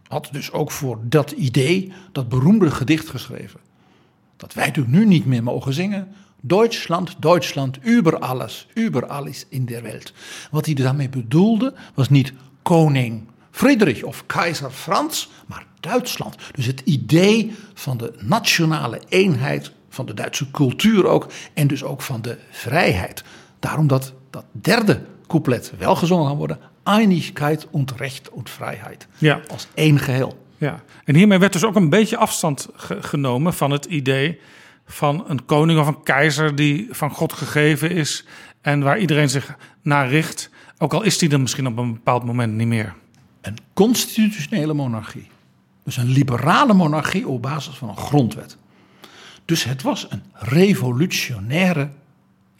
had dus ook voor dat idee dat beroemde gedicht geschreven. Dat wij natuurlijk nu niet meer mogen zingen. Duitsland, Duitsland, über alles, über alles in der Welt. Wat hij daarmee bedoelde was niet koning Friedrich of keizer Frans, maar Duitsland. Dus het idee van de nationale eenheid, van de Duitse cultuur ook, en dus ook van de vrijheid. Daarom dat dat derde couplet wel gezongen kan worden. Einigkeit und Recht und Vrijheid. Ja. Als één geheel. Ja, en hiermee werd dus ook een beetje afstand genomen van het idee van een koning of een keizer die van God gegeven is en waar iedereen zich naar richt. Ook al is die er misschien op een bepaald moment niet meer. Een constitutionele monarchie. Dus een liberale monarchie op basis van een grondwet. Dus het was een revolutionaire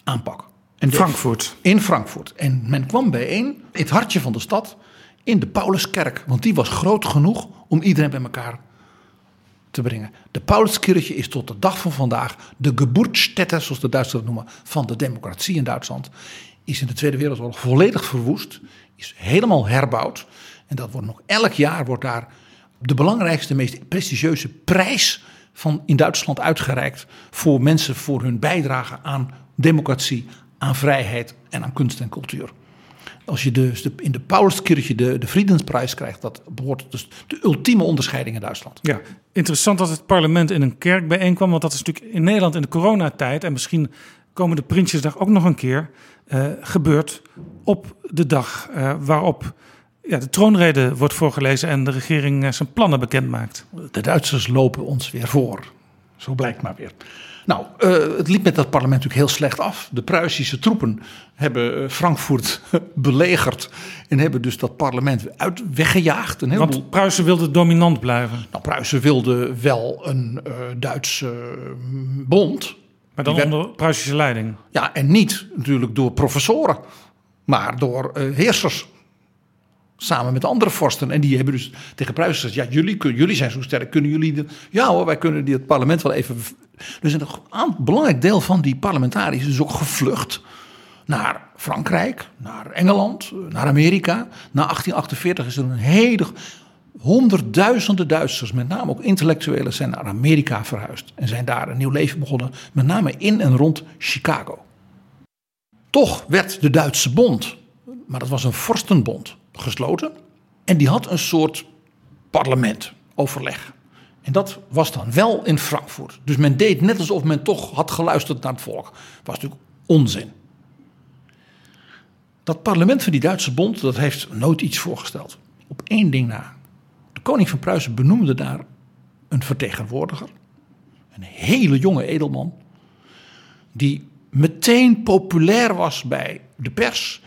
aanpak. In Frankfurt. In Frankfurt. En men kwam bijeen in het hartje van de stad in de Pauluskerk. Want die was groot genoeg om iedereen bij elkaar te brengen. De Pauluskirche is tot de dag van vandaag de Geburtsstätte, zoals de Duitsers dat noemen, van de democratie in Duitsland. Is in de Tweede Wereldoorlog volledig verwoest. Is helemaal herbouwd. En dat wordt nog elk jaar wordt daar de belangrijkste, meest prestigieuze prijs van in Duitsland uitgereikt voor mensen voor hun bijdrage aan democratie, aan vrijheid en aan kunst en cultuur. Als je dus de, in de Pauluskirche de, de Friedensprijs krijgt, dat behoort dus de ultieme onderscheiding in Duitsland. Ja, interessant dat het parlement in een kerk bijeenkwam, want dat is natuurlijk in Nederland in de coronatijd en misschien komen de Prinsjesdag ook nog een keer uh, gebeurd op de dag uh, waarop ja, de troonrede wordt voorgelezen en de regering eh, zijn plannen bekend maakt. De Duitsers lopen ons weer voor. Zo blijkt maar weer. Nou, uh, het liep met dat parlement natuurlijk heel slecht af. De Pruisische troepen hebben uh, Frankfurt belegerd en hebben dus dat parlement uit weggejaagd. Een heleboel... Want Pruisen wilde dominant blijven. Nou, Pruisen wilde wel een uh, Duitse bond. Maar dan werd... onder Pruisische leiding? Ja, en niet natuurlijk door professoren, maar door heersers samen met andere vorsten. En die hebben dus tegen Pruisen gezegd: Ja, jullie, jullie zijn zo sterk, kunnen jullie. De... Ja hoor, wij kunnen het parlement wel even. Dus een belangrijk deel van die parlementariërs is dus ook gevlucht naar Frankrijk, naar Engeland, naar Amerika. Na 1848 is er een hele. Honderdduizenden Duitsers, met name ook intellectuelen, zijn naar Amerika verhuisd. En zijn daar een nieuw leven begonnen, met name in en rond Chicago. Toch werd de Duitse Bond, maar dat was een vorstenbond, gesloten. En die had een soort parlement, overleg. En dat was dan wel in Frankfurt. Dus men deed net alsof men toch had geluisterd naar het volk. Was natuurlijk onzin. Dat parlement van die Duitse bond, dat heeft nooit iets voorgesteld. Op één ding na. De koning van Pruisen benoemde daar een vertegenwoordiger. Een hele jonge edelman. Die meteen populair was bij de pers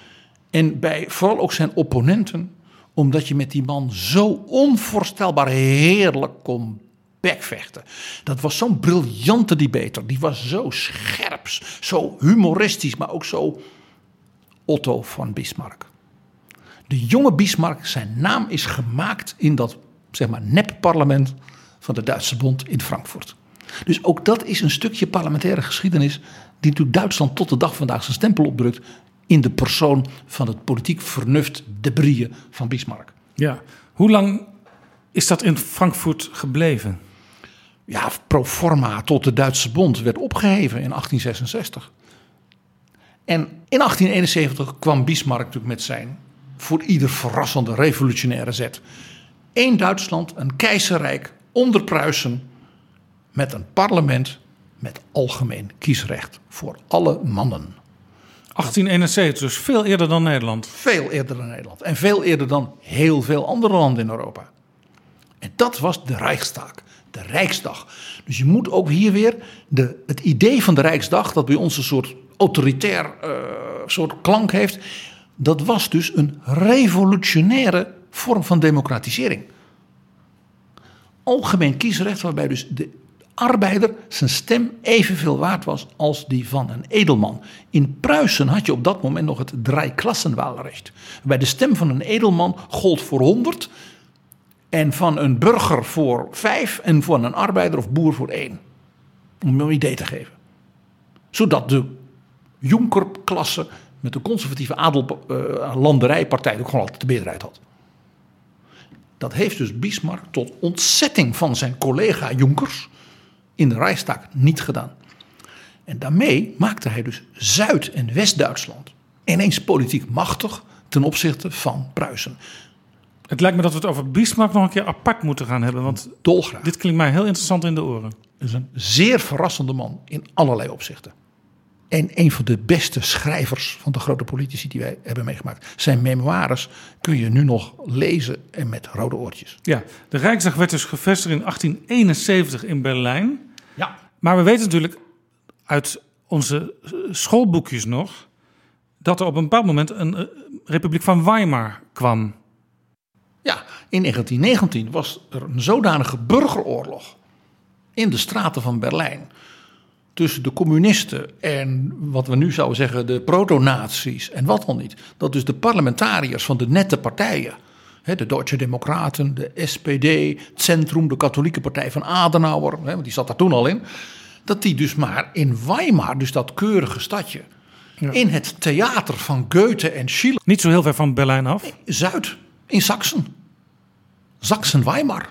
en bij vooral ook zijn opponenten, omdat je met die man zo onvoorstelbaar heerlijk kon bekvechten. Dat was zo'n briljante debater. Die was zo scherp, zo humoristisch, maar ook zo Otto van Bismarck. De jonge Bismarck, zijn naam is gemaakt in dat zeg maar nep-parlement van de Duitse Bond in Frankfurt. Dus ook dat is een stukje parlementaire geschiedenis die natuurlijk Duitsland tot de dag vandaag zijn stempel opdrukt in de persoon van het politiek vernuft de Brie van Bismarck. Ja, hoe lang is dat in Frankfurt gebleven? Ja, pro forma tot de Duitse Bond werd opgeheven in 1866. En in 1871 kwam Bismarck natuurlijk met zijn voor ieder verrassende revolutionaire zet. Eén Duitsland, een keizerrijk onder Pruisen met een parlement met algemeen kiesrecht voor alle mannen. 1871, dus veel eerder dan Nederland. Veel eerder dan Nederland. En veel eerder dan heel veel andere landen in Europa. En dat was de Rijksdag, de Rijksdag. Dus je moet ook hier weer de, het idee van de Rijksdag, dat bij ons een soort autoritair uh, soort klank heeft, dat was dus een revolutionaire vorm van democratisering. Algemeen kiesrecht, waarbij dus de arbeider zijn stem evenveel waard was als die van een edelman. In Pruisen had je op dat moment nog het drijklassenwaalrecht. Bij de stem van een edelman gold voor 100 en van een burger voor 5 en van een arbeider of boer voor 1. Om een idee te geven. Zodat de Jonkerklasse met de conservatieve adellanderijpartij ook gewoon altijd de meerderheid had. Dat heeft dus Bismarck tot ontzetting van zijn collega Jonkers in de Rijksdag niet gedaan. En daarmee maakte hij dus Zuid- en West-Duitsland ineens politiek machtig ten opzichte van Pruisen. Het lijkt me dat we het over Bismarck nog een keer apart moeten gaan hebben. Want Dolgraag. dit klinkt mij heel interessant in de oren. Het is een zeer verrassende man in allerlei opzichten. En een van de beste schrijvers van de grote politici die wij hebben meegemaakt. Zijn memoires kun je nu nog lezen en met rode oortjes. Ja, de Rijksdag werd dus gevestigd in 1871 in Berlijn. Maar we weten natuurlijk uit onze schoolboekjes nog... dat er op een bepaald moment een uh, Republiek van Weimar kwam. Ja, in 1919 was er een zodanige burgeroorlog in de straten van Berlijn tussen de communisten en wat we nu zouden zeggen de proto-nazi's en wat dan niet. Dat dus de parlementariërs van de nette partijen, de Duitse Democraten, de SPD, het Centrum, de katholieke partij van Adenauer, want die zat daar toen al in. Dat die dus maar in Weimar, dus dat keurige stadje, ja. in het theater van Goethe en Schiller. Niet zo heel ver van Berlijn af? Zuid, in Sachsen. Sachsen-Weimar.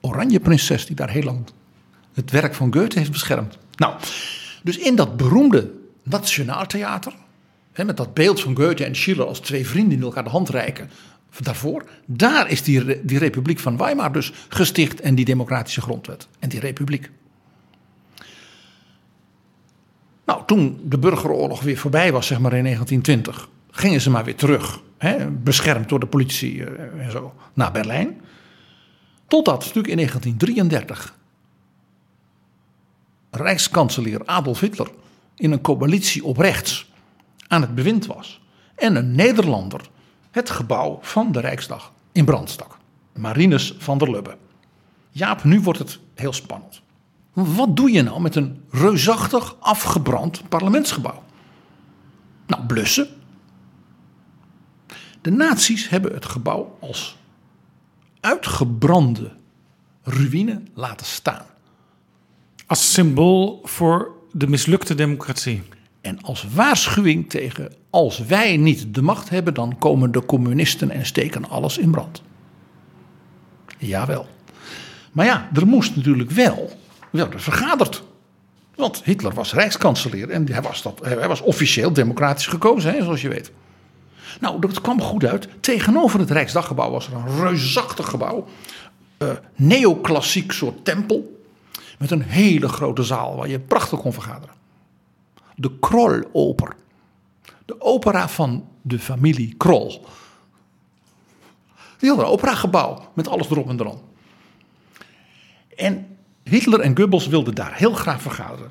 Oranje prinses die daar heel lang het werk van Goethe heeft beschermd. Nou, dus in dat beroemde Nationaaltheater, met dat beeld van Goethe en Schiller als twee vrienden die elkaar de hand reiken, daarvoor, daar is die, die Republiek van Weimar dus gesticht en die democratische grondwet en die republiek. Nou, toen de burgeroorlog weer voorbij was, zeg maar in 1920, gingen ze maar weer terug hè, beschermd door de politie eh, en zo, naar Berlijn. Totdat natuurlijk in 1933 Rijkskanselier Adolf Hitler in een coalitie op rechts aan het bewind was. En een Nederlander het gebouw van de Rijksdag in brand stak. Marinus van der Lubbe. Jaap, nu wordt het heel spannend. Wat doe je nou met een reusachtig afgebrand parlementsgebouw? Nou, blussen. De nazi's hebben het gebouw als uitgebrande ruïne laten staan. Als symbool voor de mislukte democratie. En als waarschuwing tegen als wij niet de macht hebben, dan komen de communisten en steken alles in brand. Jawel. Maar ja, er moest natuurlijk wel worden vergaderd. Want Hitler was rijkskanselier en hij was, dat, hij was officieel democratisch gekozen, hè, zoals je weet. Nou, dat kwam goed uit. Tegenover het Rijksdaggebouw was er een reusachtig gebouw. Uh, neoclassiek soort tempel. Met een hele grote zaal waar je prachtig kon vergaderen. De Kroll-oper. De opera van de familie Krol. Die had een operagebouw met alles erop en eraan. En Hitler en Goebbels wilden daar heel graag vergaderen.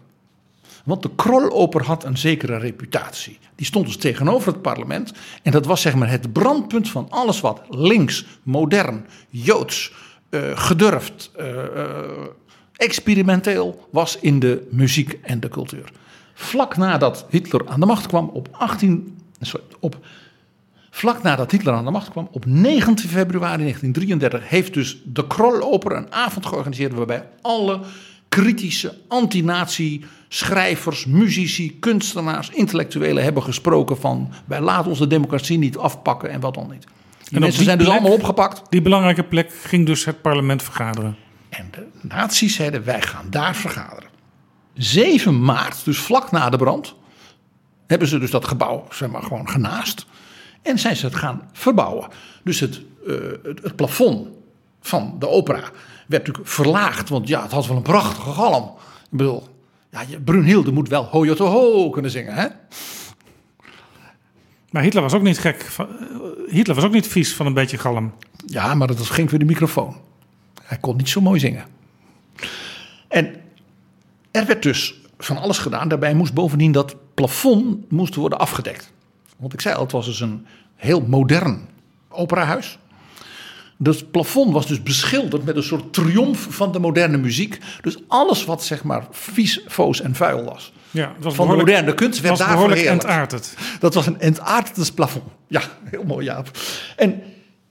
Want de Kroloper had een zekere reputatie. Die stond dus tegenover het parlement. En dat was zeg maar het brandpunt van alles wat links, modern, joods, uh, gedurfd, uh, uh, experimenteel was in de muziek en de cultuur. Vlak nadat Hitler aan de macht kwam op 18. Sorry, op Vlak nadat Hitler aan de macht kwam, op 19 februari 1933, heeft dus de Kroloper een avond georganiseerd waarbij alle kritische anti-nazi schrijvers, muzici, kunstenaars, intellectuelen hebben gesproken van wij laten onze democratie niet afpakken en wat dan niet. Die en mensen zijn dus allemaal opgepakt. Die belangrijke plek ging dus het parlement vergaderen. En de nazi's zeiden wij gaan daar vergaderen. 7 maart, dus vlak na de brand, hebben ze dus dat gebouw zeg maar, gewoon genaast. En zijn ze het gaan verbouwen. Dus het, uh, het, het, plafond van de opera werd natuurlijk verlaagd. Want ja, het had wel een prachtige galm. Ik bedoel, ja, Brunhilde moet wel ho ho kunnen zingen, hè? Maar Hitler was ook niet gek. Eh, Hitler was ook niet vies van een beetje galm. Ja, maar dat ging voor de microfoon. Hij kon niet zo mooi zingen. Er werd dus van alles gedaan. Daarbij moest bovendien dat plafond moest worden afgedekt. Want ik zei al, het was dus een heel modern operahuis. Het plafond was dus beschilderd met een soort triomf van de moderne muziek. Dus alles wat zeg maar vies, foos en vuil was. Ja, was van de moderne kunst werd daar entartet. Dat was een entartetes plafond. Ja, heel mooi Jaap. En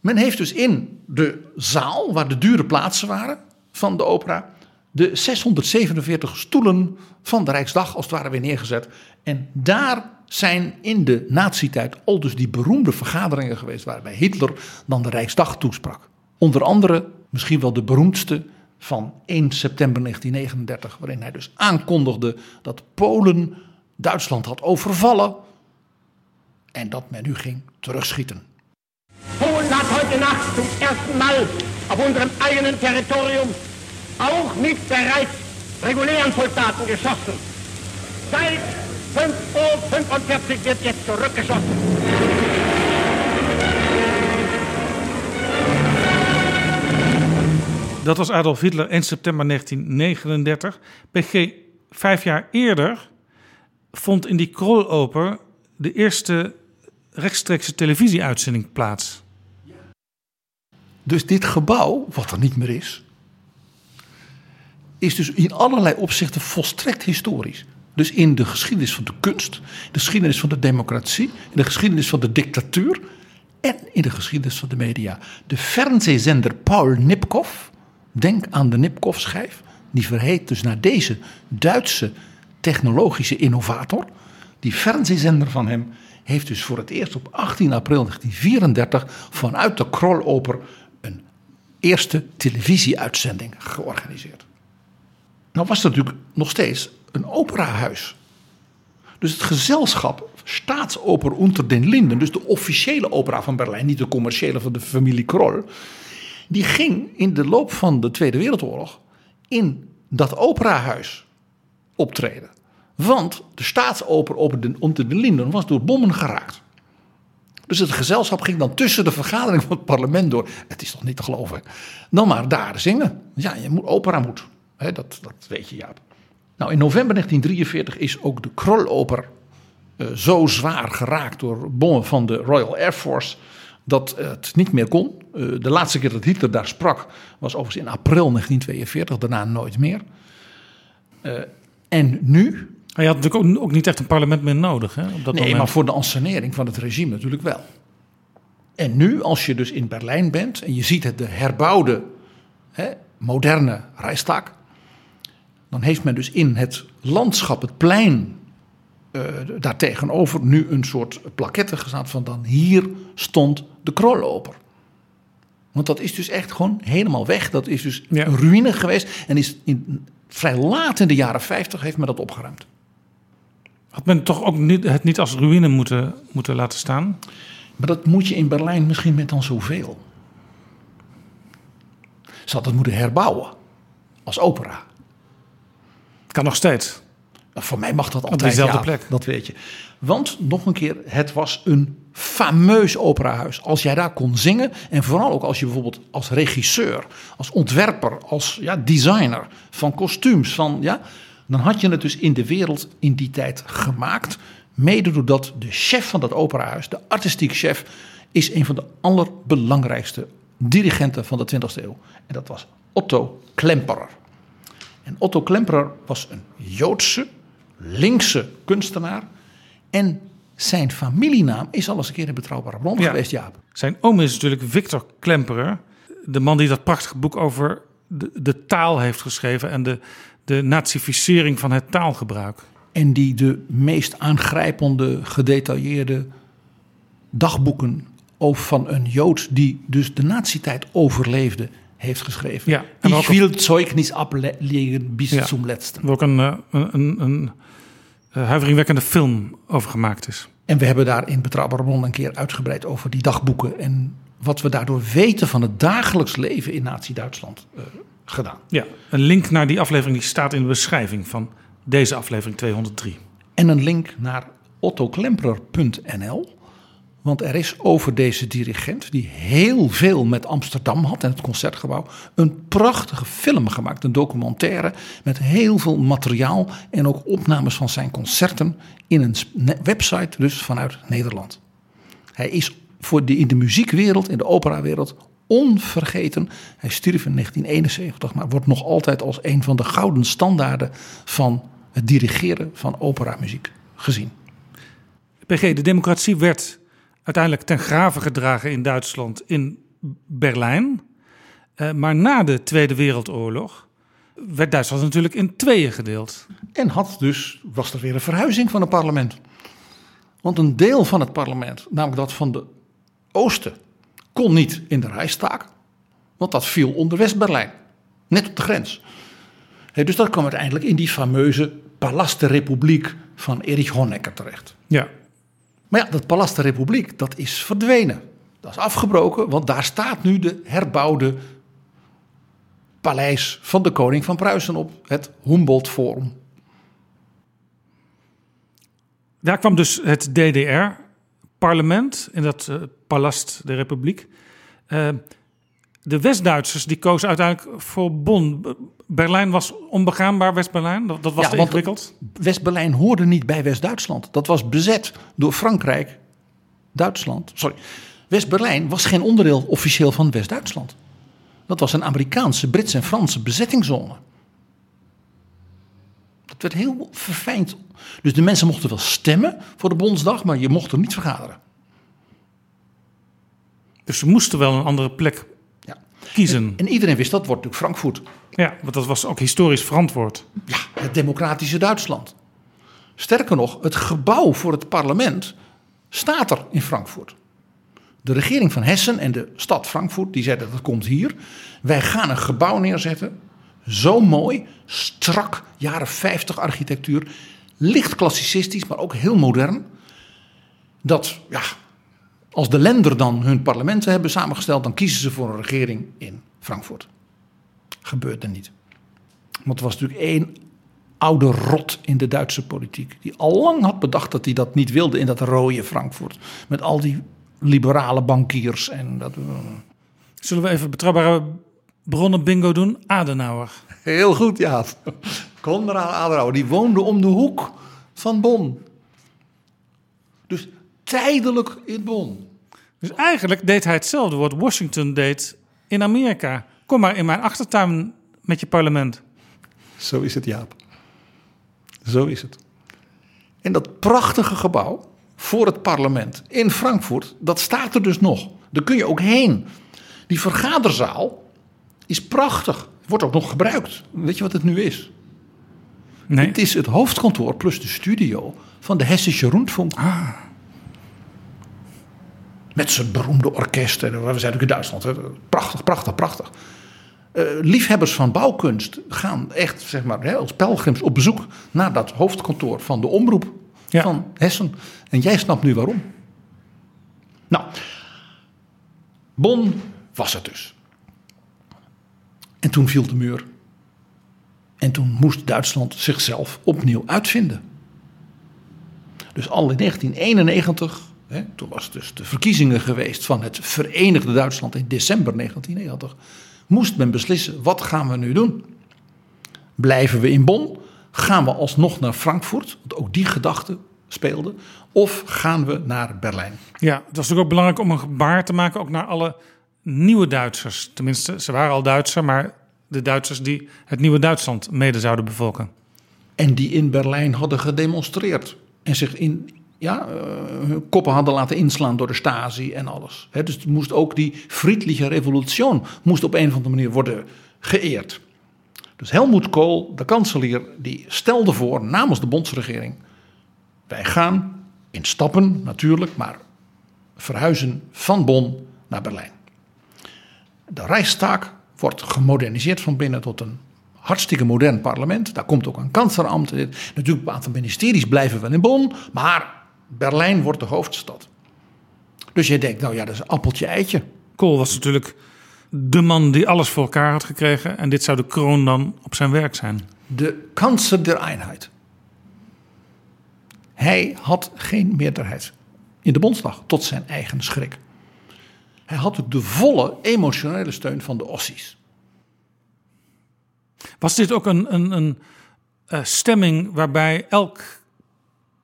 men heeft dus in de zaal, waar de dure plaatsen waren van de opera... de 647 stoelen van de Rijksdag als het ware weer neergezet. En daar zijn in de nazi-tijd al dus die beroemde vergaderingen geweest waarbij Hitler dan de Rijksdag toesprak. Onder andere misschien wel de beroemdste van 1 september 1939, waarin hij dus aankondigde dat Polen Duitsland had overvallen en dat men nu ging terugschieten. Polen had heute Nacht zum ersten Mal auf unserem eigenen Territorium auch mit der regulären Soldaten geschossen. Seit 5 Uhr 45 wird jetzt zurückgeschossen. Dat was Adolf Hitler 1 september 1939. PG, vijf jaar eerder vond in die kroloper de eerste rechtstreekse televisieuitzending plaats. Dus dit gebouw, wat er niet meer is, is dus in allerlei opzichten volstrekt historisch. Dus in de geschiedenis van de kunst, de geschiedenis van de democratie, in de geschiedenis van de dictatuur en in de geschiedenis van de media. De fernsehzender Paul Nipkow, denk aan de Nipkow-schijf, die verheet dus naar deze Duitse technologische innovator. Die fernsehzender van hem heeft dus voor het eerst op 18 april 1934 vanuit de Kroloper een eerste televisieuitzending georganiseerd. Nou was dat natuurlijk nog steeds een operahuis. Dus het gezelschap Staatsoper unter den Linden, dus de officiële opera van Berlijn, niet de commerciële van de familie Kroll, die ging in de loop van de Tweede Wereldoorlog in dat operahuis optreden. Want de staatsoper unter den Linden was door bommen geraakt. Dus het gezelschap ging dan tussen de vergadering van het parlement door. Het is toch niet te geloven. Dan maar daar zingen. Ja, je moet, opera moet. Dat, dat weet je, Jaap. Nou, in november 1943 is ook de Kroloper uh, zo zwaar geraakt door bommen van de Royal Air Force dat het niet meer kon. Uh, de laatste keer dat Hitler daar sprak was overigens in april 1942, daarna nooit meer. Uh, en nu. Hij had natuurlijk ook, ook, niet echt een parlement meer nodig. Hè, op dat nee, moment. maar voor de ensenering van het regime natuurlijk wel. En nu, als je dus in Berlijn bent en je ziet het de herbouwde, hè, moderne Reichstag, dan heeft men dus in het landschap, het plein, uh, daartegenover nu een soort plaquette gezet van dan hier stond de kroloper. Want dat is dus echt gewoon helemaal weg. Dat is dus ja. een ruïne geweest en is in, vrij laat in de jaren 50 heeft men dat opgeruimd. Had men toch ook niet, het niet als ruïne moeten, moeten laten staan? Maar dat moet je in Berlijn misschien met dan zoveel. Ze had het moeten herbouwen. Als opera. Kan nog steeds. Nou, voor mij mag dat altijd. Op dezelfde ja, plek. Dat weet je. Want nog een keer, het was een fameus operahuis. Als jij daar kon zingen en vooral ook als je bijvoorbeeld als regisseur, als ontwerper, als ja, designer van kostuums, van, ja, dan had je het dus in de wereld in die tijd gemaakt. Mede doordat de chef van dat operahuis, de artistiek chef, is een van de allerbelangrijkste dirigenten van de 20e eeuw. En dat was Otto Klemperer. En Otto Klemperer was een Joodse, linkse kunstenaar. En zijn familienaam is al eens een keer een betrouwbare bron ja. geweest, Jaap. Zijn oom is natuurlijk Victor Klemperer. De man die dat prachtige boek over de, de taal heeft geschreven en de, de nazificering van het taalgebruik. En die de meest aangrijpende, gedetailleerde dagboeken over van een Jood die dus de nazi-tijd overleefde, heeft geschreven. Ja, en Ik wil Zeugnis ablegen bis Ja. zum letzten. Waar ook een, eh, een, een, een eh, huiveringwekkende film over gemaakt is. En we hebben daar in Betrouwbare Bron een keer uitgebreid over die dagboeken en wat we daardoor weten van het dagelijks leven in Nazi-Duitsland eh, gedaan. Ja, een link naar die aflevering die staat in de beschrijving van deze aflevering 203. En een link naar ottoklemperer.nl. Want er is over deze dirigent, die heel veel met Amsterdam had en het concertgebouw, een prachtige film gemaakt. Een documentaire met heel veel materiaal en ook opnames van zijn concerten in een website, dus vanuit Nederland. Hij is voor de, in de muziekwereld, in de operawereld, onvergeten. Hij stierf in 1971, maar wordt nog altijd als een van de gouden standaarden van het dirigeren van operamuziek gezien. PG, de democratie werd uiteindelijk ten grave gedragen in Duitsland, in Berlijn. Uh, maar na de Tweede Wereldoorlog werd Duitsland natuurlijk in tweeën gedeeld. En had dus, was er weer een verhuizing van het parlement. Want een deel van het parlement, namelijk dat van de oosten, kon niet in de Rijstag. Want dat viel onder West-Berlijn. Net op de grens. He, dus dat kwam uiteindelijk in die fameuze Palast de Republiek van Erich Honecker terecht. Ja. Maar ja, dat Palast de Republiek, dat is verdwenen. Dat is afgebroken, want daar staat nu de herbouwde paleis van de koning van Pruisen op. Het Humboldt Forum. Daar kwam dus het DDR-parlement in dat uh, Palast de Republiek. Uh, de West-Duitsers die kozen uiteindelijk voor Bonn. Berlijn was onbegaanbaar, West-Berlijn. Dat, dat was ja, ingewikkeld. West-Berlijn hoorde niet bij West-Duitsland. Dat was bezet door Frankrijk, Duitsland. Sorry. West-Berlijn was geen onderdeel officieel van West-Duitsland. Dat was een Amerikaanse, Britse en Franse bezettingszone. Dat werd heel verfijnd. Dus de mensen mochten wel stemmen voor de Bondsdag, maar je mocht er niet vergaderen. Dus ze moesten wel een andere plek. Kiezen. En, en, iedereen wist dat wordt natuurlijk Frankfurt. Ja, want dat was ook historisch verantwoord. Ja, het democratische Duitsland. Sterker nog, het gebouw voor het parlement staat er in Frankfurt. De regering van Hessen en de stad Frankfurt die zeiden dat komt hier. Wij gaan een gebouw neerzetten. Zo mooi, strak, jaren 50 architectuur. Licht klassicistisch, maar ook heel modern. Dat, ja, als de lender dan hun parlementen hebben samengesteld, dan kiezen ze voor een regering in Frankfurt. Gebeurt er niet. Want er was natuurlijk één oude rot in de Duitse politiek. Die al lang had bedacht dat hij dat niet wilde in dat rode Frankfurt. Met al die liberale bankiers. En dat, Zullen we even betrouwbare bronnen bingo doen? Adenauer. heel goed, ja. Konrad Adenauer, die woonde om de hoek van Bonn. Dus tijdelijk in Bonn. Dus eigenlijk deed hij hetzelfde wat Washington deed in Amerika. Kom maar in mijn achtertuin met je parlement. Zo is het, Jaap. Zo is het. En dat prachtige gebouw voor het parlement in Frankfurt, dat staat er dus nog. Daar kun je ook heen. Die vergaderzaal is prachtig. Wordt ook nog gebruikt. Weet je wat het nu is? Nee. Het is het hoofdkantoor plus de studio van de Hessische Rundfunk. Met zijn beroemde orkesten. We zijn ook in Duitsland. Hè. Prachtig, prachtig, prachtig. Eh, liefhebbers van bouwkunst gaan echt zeg maar, hè, als pelgrims op bezoek naar dat hoofdkantoor van de omroep Ja. van Hessen. En jij snapt nu waarom. Nou, Bonn was het dus. En toen viel de muur. En toen moest Duitsland zichzelf opnieuw uitvinden. Dus al in 1991, hè, toen was het dus de verkiezingen geweest van het Verenigde Duitsland in december 1990, moest men beslissen wat gaan we nu doen? Blijven we in Bonn? Gaan we alsnog naar Frankfurt? Want ook die gedachte speelde. Of gaan we naar Berlijn? Ja, het was natuurlijk ook belangrijk om een gebaar te maken, ook naar alle nieuwe Duitsers. Tenminste, ze waren al Duitser, maar de Duitsers die het nieuwe Duitsland mede zouden bevolken. En die in Berlijn hadden gedemonstreerd. En zich in ja, eh, hun koppen hadden laten inslaan door de Stasi en alles. Dus moest ook die Friedliche Revolution moest op een of andere manier worden geëerd. Dus Helmoet Kool, de kanselier, die stelde voor namens de bondsregering... wij gaan in stappen natuurlijk, maar verhuizen van Bonn naar Berlijn. De Rijkstaak wordt gemoderniseerd van binnen tot een hartstikke modern parlement. Daar komt ook een kanselambt. Natuurlijk, een aantal ministeries blijven wel in Bonn, maar Berlijn wordt de hoofdstad. Dus je denkt, nou ja, dat is een appeltje-eitje. Kool was natuurlijk de man die alles voor elkaar had gekregen. En dit zou de kroon dan op zijn werk zijn. De kansen der eenheid. Hij had geen meerderheid in de Bondsdag, tot zijn eigen schrik. Hij had ook de volle emotionele steun van de Ossies. Was dit ook een, een, een eh, stemming waarbij elk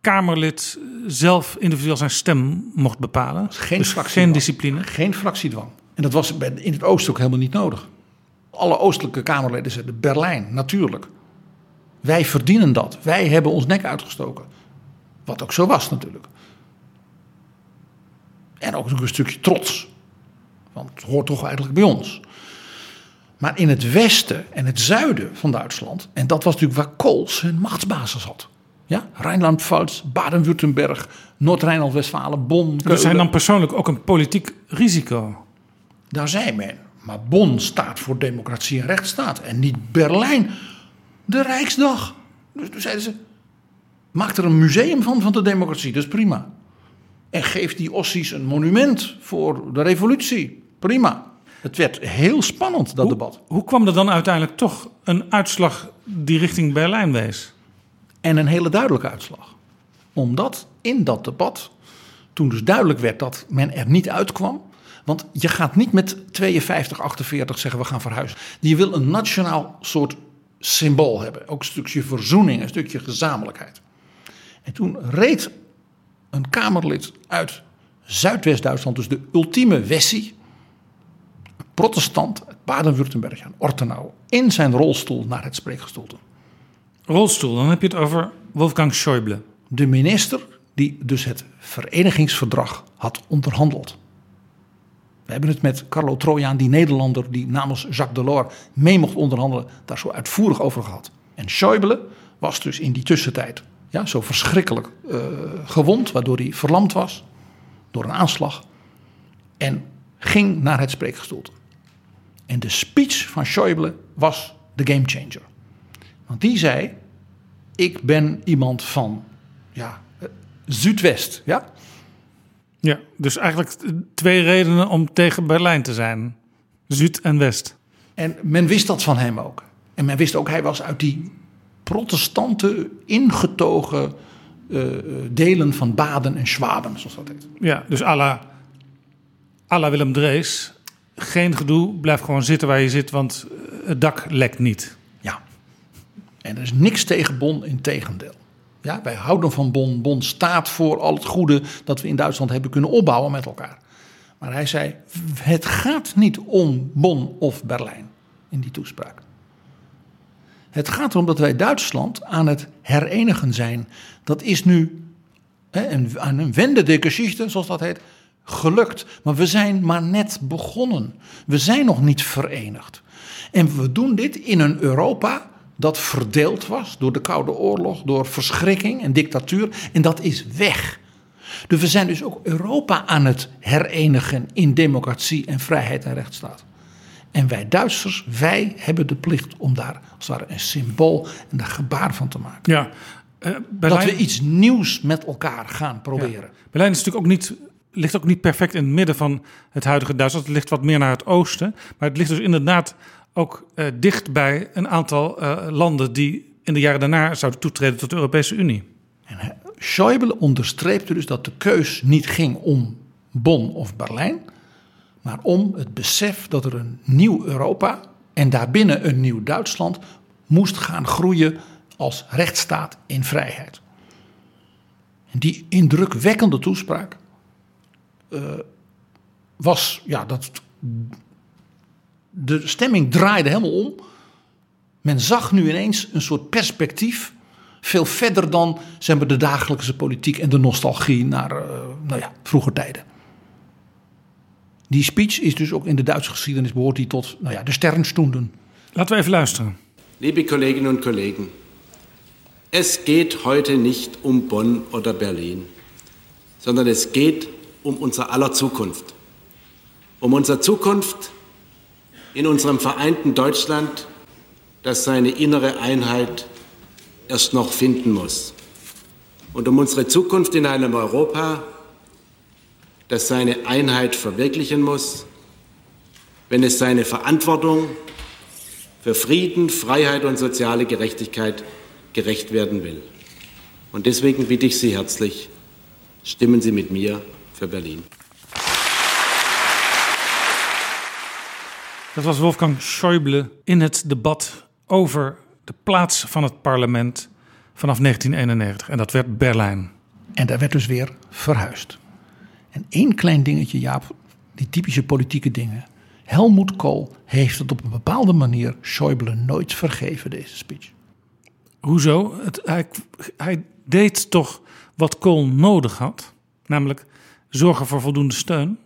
Kamerlid zelf individueel zijn stem mocht bepalen? Geen dus geen discipline. Geen fractiedwang. En dat was in het oosten ook helemaal niet nodig. Alle oostelijke Kamerleden zeiden Berlijn, natuurlijk. Wij verdienen dat. Wij hebben ons nek uitgestoken. Wat ook zo was natuurlijk. En ook natuurlijk een stukje trots. Want het hoort toch eigenlijk bij ons. Maar in het westen en het zuiden van Duitsland, en dat was natuurlijk waar Kool zijn machtsbasis had. Ja, Rijnland-Pfalz, Baden-Württemberg, Noord-Rijnland-Westfalen, Bonn, Keulen. zijn dan persoonlijk ook een politiek risico. Daar zei men. Maar Bonn staat voor democratie en rechtsstaat. En niet Berlijn. De Rijksdag. Dus toen zeiden ze. Maak er een museum van, van de democratie. Dat is prima. En geef die Ossies een monument voor de revolutie. Prima. Het werd heel spannend, dat Hoe, debat. hoe kwam er dan uiteindelijk toch een uitslag die richting Berlijn wees? En een hele duidelijke uitslag. Omdat in dat debat, toen dus duidelijk werd dat men er niet uitkwam. Want je gaat niet met 52, 48 zeggen we gaan verhuizen. Je wil een nationaal soort symbool hebben. Ook een stukje verzoening, een stukje gezamenlijkheid. En toen reed een Kamerlid uit Zuidwest-Duitsland, dus de ultieme Wessie, protestant uit Baden-Württemberg aan Ortenau, in zijn rolstoel naar het spreekgestoelte. Rolstoel, dan heb je het over Wolfgang Schäuble. de minister die dus het verenigingsverdrag had onderhandeld. We hebben het met Carlo Trojaan, die Nederlander die namens Jacques Delors mee mocht onderhandelen, daar zo uitvoerig over gehad. En Schäuble was dus in die tussentijd ja, zo verschrikkelijk eh, gewond, waardoor hij verlamd was door een aanslag. En ging naar het spreekgestoelte. En de speech van Schäuble was de gamechanger. Want die zei, ik ben iemand van ja, eh, Zuidwest. Ja? Ja, dus eigenlijk twee redenen om tegen Berlijn te zijn. Zuid en West. En men wist dat van hem ook. En men wist ook, hij was uit die protestante, ingetogen eh, delen van Baden en Schwaben, zoals dat heet. Ja, dus à la à la Willem Drees. Geen gedoe, blijf gewoon zitten waar je zit, want eh, het dak lekt niet. En er is niks tegen Bonn, in tegendeel. Ja, wij houden van Bonn. Bonn staat voor al het goede dat we in Duitsland hebben kunnen opbouwen met elkaar. Maar hij zei: het gaat niet om Bonn of Berlijn in die toespraak. Het gaat erom dat wij Duitsland aan het herenigen zijn. Dat is nu aan een wende de zoals dat heet, gelukt. Maar we zijn maar net begonnen. We zijn nog niet verenigd. En we doen dit in een Europa dat verdeeld was door de Koude Oorlog, door verschrikking en dictatuur. En dat is weg. Dus we zijn dus ook Europa aan het herenigen in democratie en vrijheid en rechtsstaat. En wij Duitsers, wij hebben de plicht om daar als het ware een symbool en een gebaar van te maken. Ja, uh, Berlijn, dat we iets nieuws met elkaar gaan proberen. Ja. Berlijn is natuurlijk ook niet, ligt ook niet perfect in het midden van het huidige Duitsland. Het ligt wat meer naar het oosten. Maar het ligt dus inderdaad ook uh, dicht bij een aantal uh, landen die in de jaren daarna zouden toetreden tot de Europese Unie. En Schäuble onderstreepte dus dat de keus niet ging om Bonn of Berlijn, maar om het besef dat er een nieuw Europa en daarbinnen een nieuw Duitsland moest gaan groeien als rechtsstaat in vrijheid. En die indrukwekkende toespraak uh, was, ja, dat. De stemming draaide helemaal om. Men zag nu ineens een soort perspectief. Veel verder dan zeg maar, de dagelijkse politiek en de nostalgie naar uh, nou ja, vroeger tijden. Die speech is dus ook in de Duitse geschiedenis behoort die tot nou ja, de Sternstunden. Laten we even luisteren. Liebe Kolleginnen und Kollegen, es geht heute nicht um Bonn oder Berlin, sondern es geht um unser aller Zukunft. Um unsere Zukunft in unserem vereinten Deutschland, das seine innere Einheit erst noch finden muss. Und um unsere Zukunft in einem Europa, das seine Einheit verwirklichen muss, wenn es seine Verantwortung für Frieden, Freiheit und soziale Gerechtigkeit gerecht werden will. Und deswegen bitte ich Sie herzlich, stimmen Sie mit mir für Berlin. Dat was Wolfgang Schäuble in het debat over de plaats van het parlement vanaf 1991. En dat werd Berlijn. En daar werd dus weer verhuisd. En één klein dingetje, Jaap, die typische politieke dingen. Helmoet Kool heeft het op een bepaalde manier Schäuble nooit vergeven, deze speech. Hoezo? Het, hij, hij deed toch wat Kool nodig had, namelijk zorgen voor voldoende steun.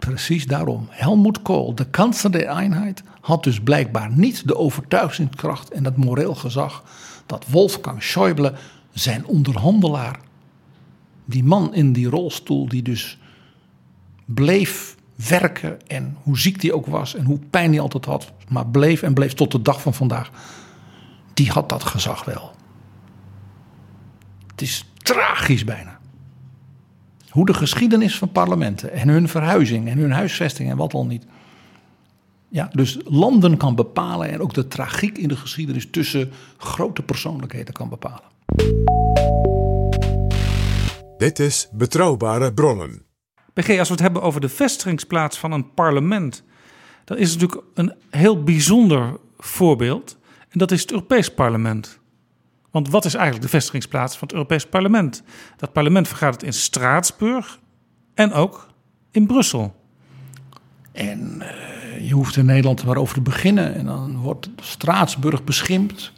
Precies daarom. Helmoet Kool, de kanselier der eenheid, had dus blijkbaar niet de overtuigingskracht en het moreel gezag dat Wolfgang Schäuble, zijn onderhandelaar, die man in die rolstoel die dus bleef werken en hoe ziek die ook was en hoe pijn hij altijd had, maar bleef en bleef tot de dag van vandaag, die had dat gezag wel. Het is tragisch bijna. Hoe de geschiedenis van parlementen en hun verhuizing en hun huisvesting en wat al niet. Ja, dus landen kan bepalen en ook de tragiek in de geschiedenis tussen grote persoonlijkheden kan bepalen. Dit is Betrouwbare Bronnen. BG, als we het hebben over de vestigingsplaats van een parlement, dan is het natuurlijk een heel bijzonder voorbeeld. En dat is het Europees Parlement. Want wat is eigenlijk de vestigingsplaats van het Europees Parlement? Dat parlement vergadert in Straatsburg en ook in Brussel. En uh, je hoeft in Nederland maar over te beginnen. En dan wordt Straatsburg beschimpt.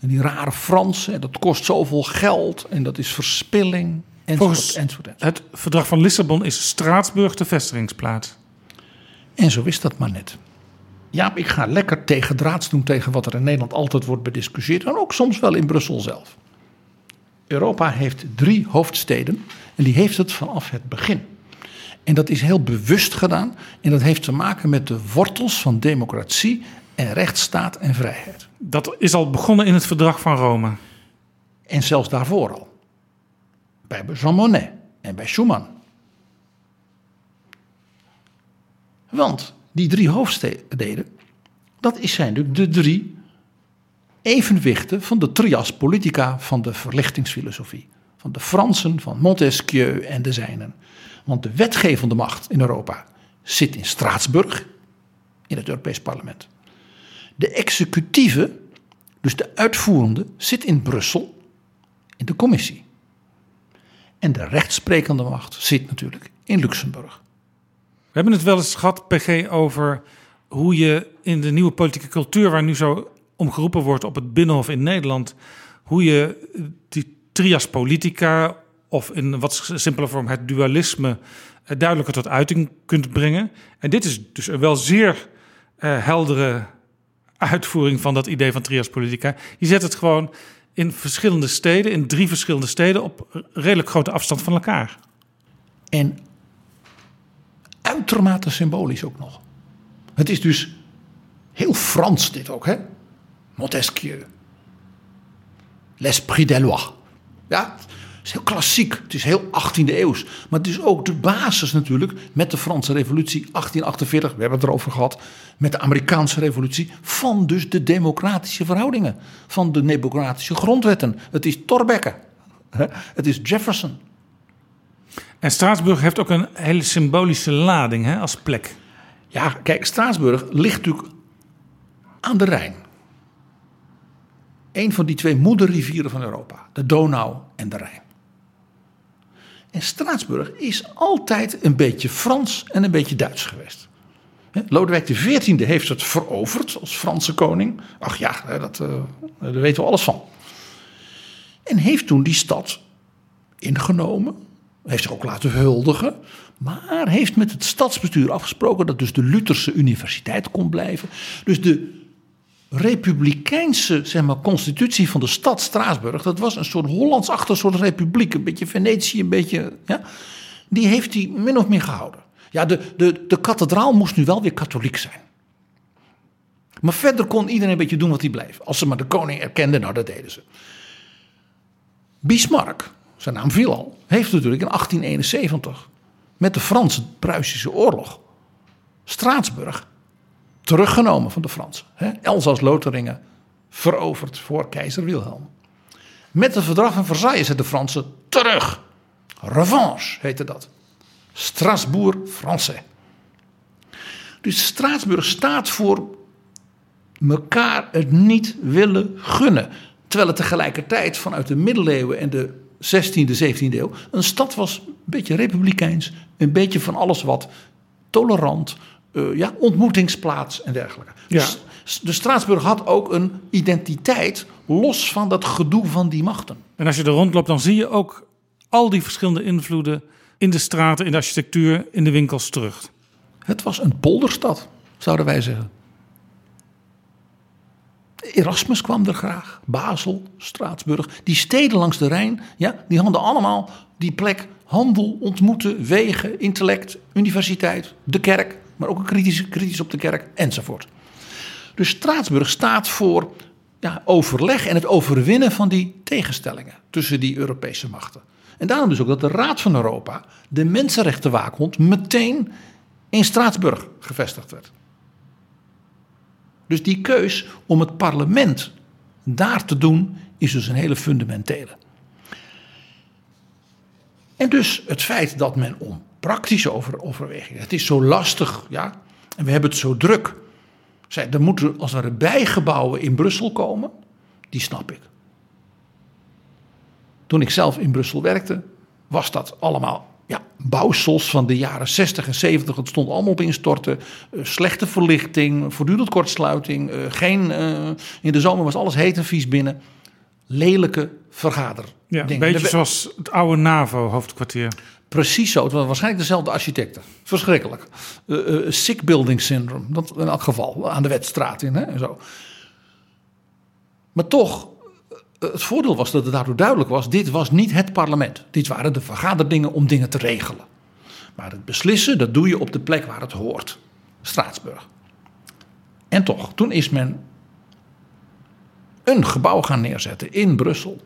En die rare Fransen, dat kost zoveel geld en dat is verspilling. Enzovoort, Volgens enzovoort, het verdrag van Lissabon is Straatsburg de vestigingsplaats. En zo is dat maar net. Ja, ik ga lekker tegen draads doen tegen wat er in Nederland altijd wordt bediscussieerd. En ook soms wel in Brussel zelf. Europa heeft drie hoofdsteden en die heeft het vanaf het begin. En dat is heel bewust gedaan en dat heeft te maken met de wortels van democratie en rechtsstaat en vrijheid. Dat is al begonnen in het verdrag van Rome. En zelfs daarvoor al. Bij Jean Monnet en bij Schuman. Want die drie hoofdsteden, dat zijn natuurlijk de drie evenwichten van de trias politica van de verlichtingsfilosofie. Van de Fransen, van Montesquieu en de zijnen. Want de wetgevende macht in Europa zit in Straatsburg, in het Europees Parlement. De executieve, dus de uitvoerende, zit in Brussel, in de commissie. En de rechtsprekende macht zit natuurlijk in Luxemburg. We hebben het wel eens gehad, PG, over hoe je in de nieuwe politieke cultuur, waar nu zo om geroepen wordt op het Binnenhof in Nederland, hoe je die trias politica of in wat simpele vorm het dualisme eh, duidelijker tot uiting kunt brengen. En dit is dus een wel zeer uh, heldere uitvoering van dat idee van trias politica. Je zet het gewoon in verschillende steden, in drie verschillende steden, op redelijk grote afstand van elkaar. En uitermate symbolisch ook nog. Het is dus heel Frans dit ook, hè? Montesquieu. L'esprit des lois. Ja, het is heel klassiek. Het is heel 18e eeuws. Maar het is ook de basis natuurlijk met de Franse revolutie 1848. We hebben het erover gehad. Met de Amerikaanse revolutie. Van dus de democratische verhoudingen. Van de democratische grondwetten. Het is Thorbecke. Het is Jefferson. En Straatsburg heeft ook een hele symbolische lading hè, als plek. Ja, kijk, Straatsburg ligt natuurlijk aan de Rijn. Een van die twee moederrivieren van Europa, de Donau en de Rijn. En Straatsburg is altijd een beetje Frans en een beetje Duits geweest. Lodewijk XIV heeft het veroverd als Franse koning. Ach ja, dat, uh, daar weten we alles van. En heeft toen die stad ingenomen. Heeft zich ook laten huldigen. Maar heeft met het stadsbestuur afgesproken dat dus de Lutherse universiteit kon blijven. Dus de republikeinse zeg maar, constitutie van de stad Straatsburg, dat was een soort Hollandsachtig soort republiek, een beetje Venetië, een beetje. Ja, die heeft hij min of meer gehouden. Ja, de, de, de kathedraal moest nu wel weer katholiek zijn. Maar verder kon iedereen een beetje doen wat hij bleef. Als ze maar de koning erkenden, nou dat deden ze. Bismarck, zijn naam viel al, heeft natuurlijk in 1871 met de Franse-Pruisische oorlog Straatsburg teruggenomen van de Fransen. Elzas-Lotharingen veroverd voor keizer Wilhelm. Met het verdrag van Versailles zetten de Fransen terug. Revanche heette dat. Strasbourg Français. Dus Straatsburg staat voor elkaar het niet willen gunnen. Terwijl het tegelijkertijd vanuit de middeleeuwen en de 16e, 17e eeuw een stad was, een beetje republikeins, een beetje van alles wat tolerant, uh, ja, ontmoetingsplaats en dergelijke. Ja. Dus de Straatsburg had ook een identiteit los van dat gedoe van die machten. En als je er rondloopt, dan zie je ook al die verschillende invloeden in de straten, in de architectuur, in de winkels terug. Het was een polderstad, zouden wij zeggen. Erasmus kwam er graag, Basel, Straatsburg. Die steden langs de Rijn, ja, die hadden allemaal die plek handel, ontmoeten, wegen, intellect, universiteit, de kerk maar ook een kritisch, kritisch op de kerk enzovoort. Dus Straatsburg staat voor ja, overleg en het overwinnen van die tegenstellingen tussen die Europese machten. En daarom dus ook dat de Raad van Europa, de mensenrechtenwaakhond, meteen in Straatsburg gevestigd werd. Dus die keus om het parlement daar te doen, is dus een hele fundamentele. En dus het feit dat men om praktische over, overwegingen. Het is zo lastig, ja. En we hebben het zo druk. Zij, er moeten als er bijgebouwen in Brussel komen. Die snap ik. Toen ik zelf in Brussel werkte, was dat allemaal ja, bouwsels van de jaren 60 en 70. Het stond allemaal op instorten. Uh, slechte verlichting, voortdurend kortsluiting. Uh, geen, uh, in de zomer was alles heet en vies binnen. Lelijke vergader. Ja, een beetje zoals het oude NAVO-hoofdkwartier. Precies zo. Het was waarschijnlijk dezelfde architecten. Verschrikkelijk. Sick building syndrome. Dat in elk geval. Aan de Wetstraat in. Hè, en zo. Maar toch, het voordeel was dat het daardoor duidelijk was: dit was niet het parlement. Dit waren de vergaderdingen om dingen te regelen. Maar het beslissen, dat doe je op de plek waar het hoort: Straatsburg. En toch, toen is men een gebouw gaan neerzetten in Brussel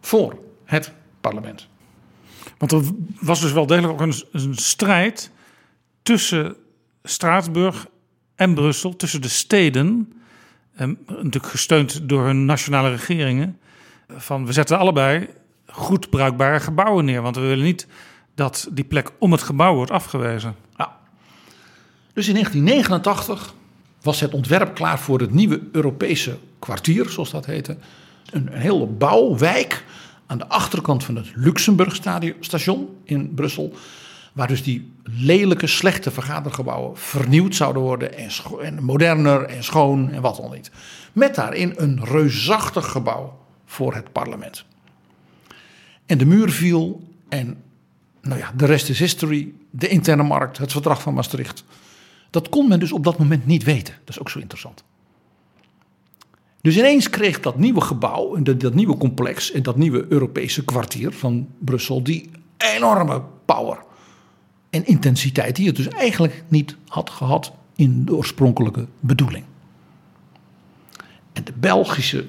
voor het parlement. Want er was dus wel degelijk ook een, een strijd tussen Straatsburg en Brussel, tussen de steden, en natuurlijk gesteund door hun nationale regeringen. Van we zetten allebei goed bruikbare gebouwen neer. Want we willen niet dat die plek om het gebouw wordt afgewezen. Ja. Dus in 1989 was het ontwerp klaar voor het nieuwe Europese kwartier, zoals dat heette. Een, een hele bouwwijk aan de achterkant van het Luxemburgstation in Brussel. Waar dus die lelijke, slechte vergadergebouwen vernieuwd zouden worden. En, en moderner en schoon en wat dan niet. Met daarin een reusachtig gebouw voor het parlement. En de muur viel en nou ja, de rest is history. De interne markt, het verdrag van Maastricht. Dat kon men dus op dat moment niet weten. Dat is ook zo interessant. Dus ineens kreeg dat nieuwe gebouw, en dat, dat nieuwe complex en dat nieuwe Europese kwartier van Brussel die enorme power en intensiteit die het dus eigenlijk niet had gehad in de oorspronkelijke bedoeling. En de Belgische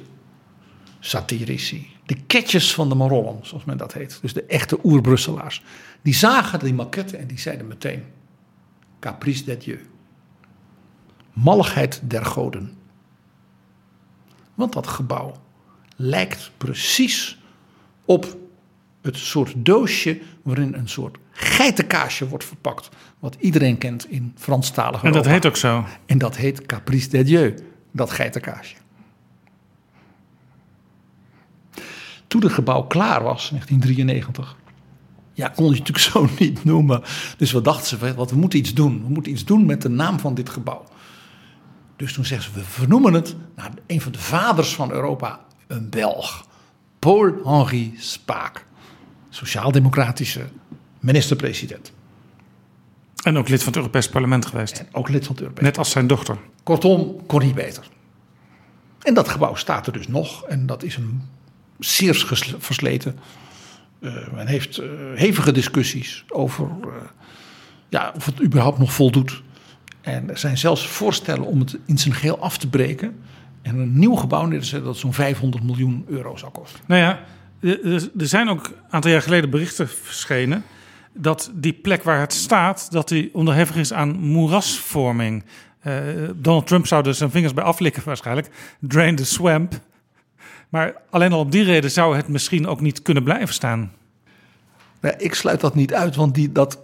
satirici, de ketjes van de Marollen, zoals men dat heet, dus de echte oer-Brusselaars, die zagen die maquette en die zeiden meteen: Caprice de Dieu. Malligheid der goden. Want dat gebouw lijkt precies op het soort doosje waarin een soort geitenkaasje wordt verpakt. Wat iedereen kent in Franstalige En dat heet ook zo. En dat heet Caprice de Dieu, dat geitenkaasje. Toen het gebouw klaar was, 1993, ja, kon je het natuurlijk zo niet noemen. Dus we dachten ze, wat, we moeten iets doen. We moeten iets doen met de naam van dit gebouw. Dus toen zeggen ze, we vernoemen het naar een van de vaders van Europa, een Belg. Paul-Henri Spaak. Sociaal-democratische minister-president. En ook lid van het Europees Parlement geweest. En ook lid van het Europees Net als zijn dochter. Kortom, kon niet beter. En dat gebouw staat er dus nog. En dat is een zeer versleten. Uh, men heeft uh, hevige discussies over uh, ja, of het überhaupt nog voldoet. En er zijn zelfs voorstellen om het in zijn geheel af te breken. En een nieuw gebouw neer te zetten dat zo'n 500 miljoen euro zou kosten. Nou ja, er zijn ook een aantal jaar geleden berichten verschenen dat die plek waar het staat, dat die onderhevig is aan moerasvorming. Donald Trump zou er zijn vingers bij aflikken waarschijnlijk. Drain the swamp. Maar alleen al om die reden zou het misschien ook niet kunnen blijven staan. Nou, ik sluit dat niet uit, want die, dat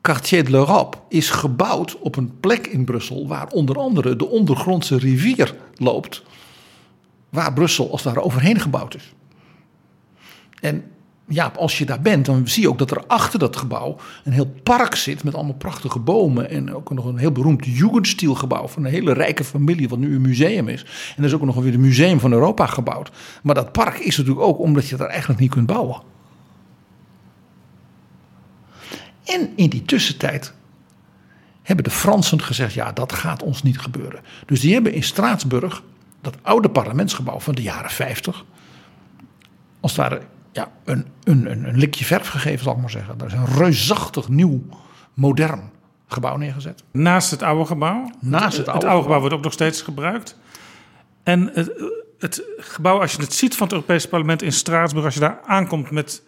Quartier de l'Europe is gebouwd op een plek in Brussel waar onder andere de ondergrondse rivier loopt. Waar Brussel als ware overheen gebouwd is. En ja, als je daar bent, dan zie je ook dat er achter dat gebouw een heel park zit met allemaal prachtige bomen. En ook nog een heel beroemd Jugendstilgebouw van een hele rijke familie, wat nu een museum is. En er is ook nog weer het Museum van Europa gebouwd. Maar dat park is natuurlijk ook omdat je daar eigenlijk niet kunt bouwen. En in die tussentijd hebben de Fransen gezegd: ja, dat gaat ons niet gebeuren. Dus die hebben in Straatsburg, dat oude parlementsgebouw van de jaren 50, als het ware ja, een, een, een, een likje verf gegeven, zal ik maar zeggen. Er is een reusachtig nieuw, modern gebouw neergezet. Naast het oude gebouw? Naast het, oude, het oude gebouw wordt ook nog steeds gebruikt. En het, het, gebouw, als je het ziet van het Europese parlement in Straatsburg, als je daar aankomt met